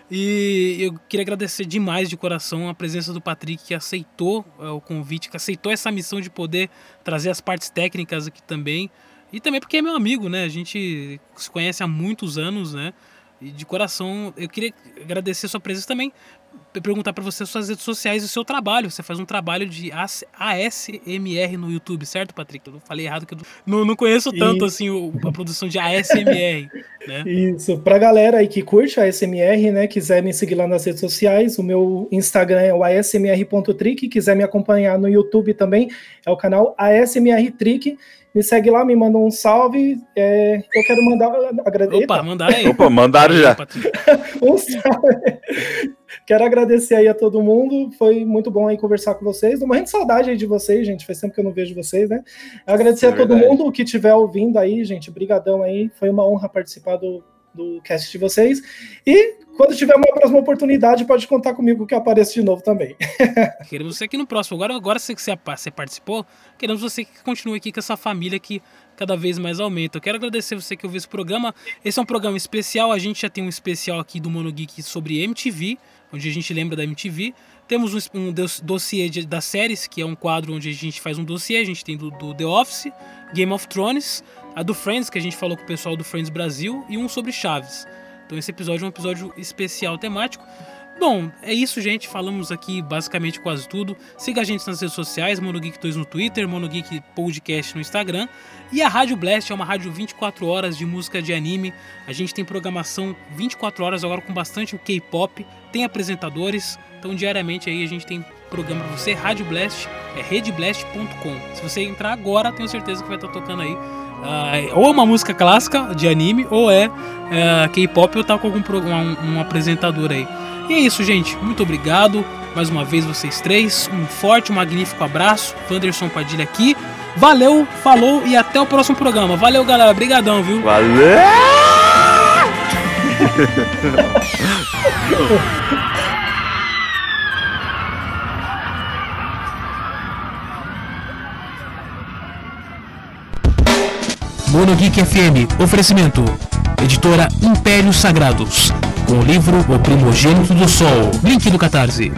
E eu queria agradecer demais de coração a presença do Patrick, que aceitou é, o convite, que aceitou essa missão de poder trazer as partes técnicas aqui também. E também porque é meu amigo, né? A gente se conhece há muitos anos, né? E de coração, eu queria agradecer a sua presença também. Perguntar pra você suas redes sociais e o seu trabalho. Você faz um trabalho de AS ASMR no YouTube, certo, Patrick? Eu falei errado, que eu não, não conheço tanto E- assim a produção de ASMR, né? Isso, pra galera aí que curte a SMR, né, quiser me seguir lá nas redes sociais, o meu Instagram é o asmr.trick, quiser me acompanhar no YouTube também, é o canal ASMR Trick. Me segue lá, me manda um salve. é, eu quero mandar. Agradecer. Opa, mandar aí. Opa, mandaram já. um salve. Quero agradecer aí a todo mundo. Foi muito bom aí conversar com vocês. Tô morrendo de saudade aí de vocês, gente. Faz tempo que eu não vejo vocês, né? Agradecer É a todo verdade. mundo que estiver ouvindo aí, gente. Brigadão aí. Foi uma honra participar do, do cast de vocês. E quando tiver uma próxima oportunidade, pode contar comigo que eu apareço de novo também. Queremos você aqui no próximo. Agora, agora que você, você participou, queremos você que continue aqui com essa família que cada vez mais aumenta. Eu quero agradecer você que ouviu esse programa. Esse é um programa especial. A gente já tem um especial aqui do Mono Geek sobre MTV, onde a gente lembra da MTV. Temos um, um dos- dossiê das séries, que é um quadro onde a gente faz um dossiê. A gente tem do, do The Office, Game of Thrones, a do Friends, que a gente falou com o pessoal do Friends Brasil, e um sobre Chaves. Então esse episódio é um episódio especial temático. Bom, é isso, gente. Falamos aqui basicamente quase tudo. Siga a gente nas redes sociais, MonoGeek2 no Twitter, MonoGeek Podcast no Instagram. E a Rádio Blast é uma rádio 24 horas de música de anime. A gente tem programação 24 horas agora com bastante K-pop, tem apresentadores. Então diariamente aí a gente tem programa pra você, Rádio Blast, é redblast.com. Se você entrar agora, tenho certeza que vai estar tocando aí. Ah, ou é uma música clássica de anime, ou é, é, K-pop, ou tá com algum um, um apresentador aí. E é isso, gente. Muito obrigado. Mais uma vez, vocês três. Um forte, um magnífico abraço. Wanderson Padilha aqui. Valeu, falou e até o próximo programa. Valeu, galera. Obrigadão, viu? Valeu! Monogeek FM, oferecimento. Editora Impérios Sagrados. Com o livro O Primogênito do Sol. Link do Catarse.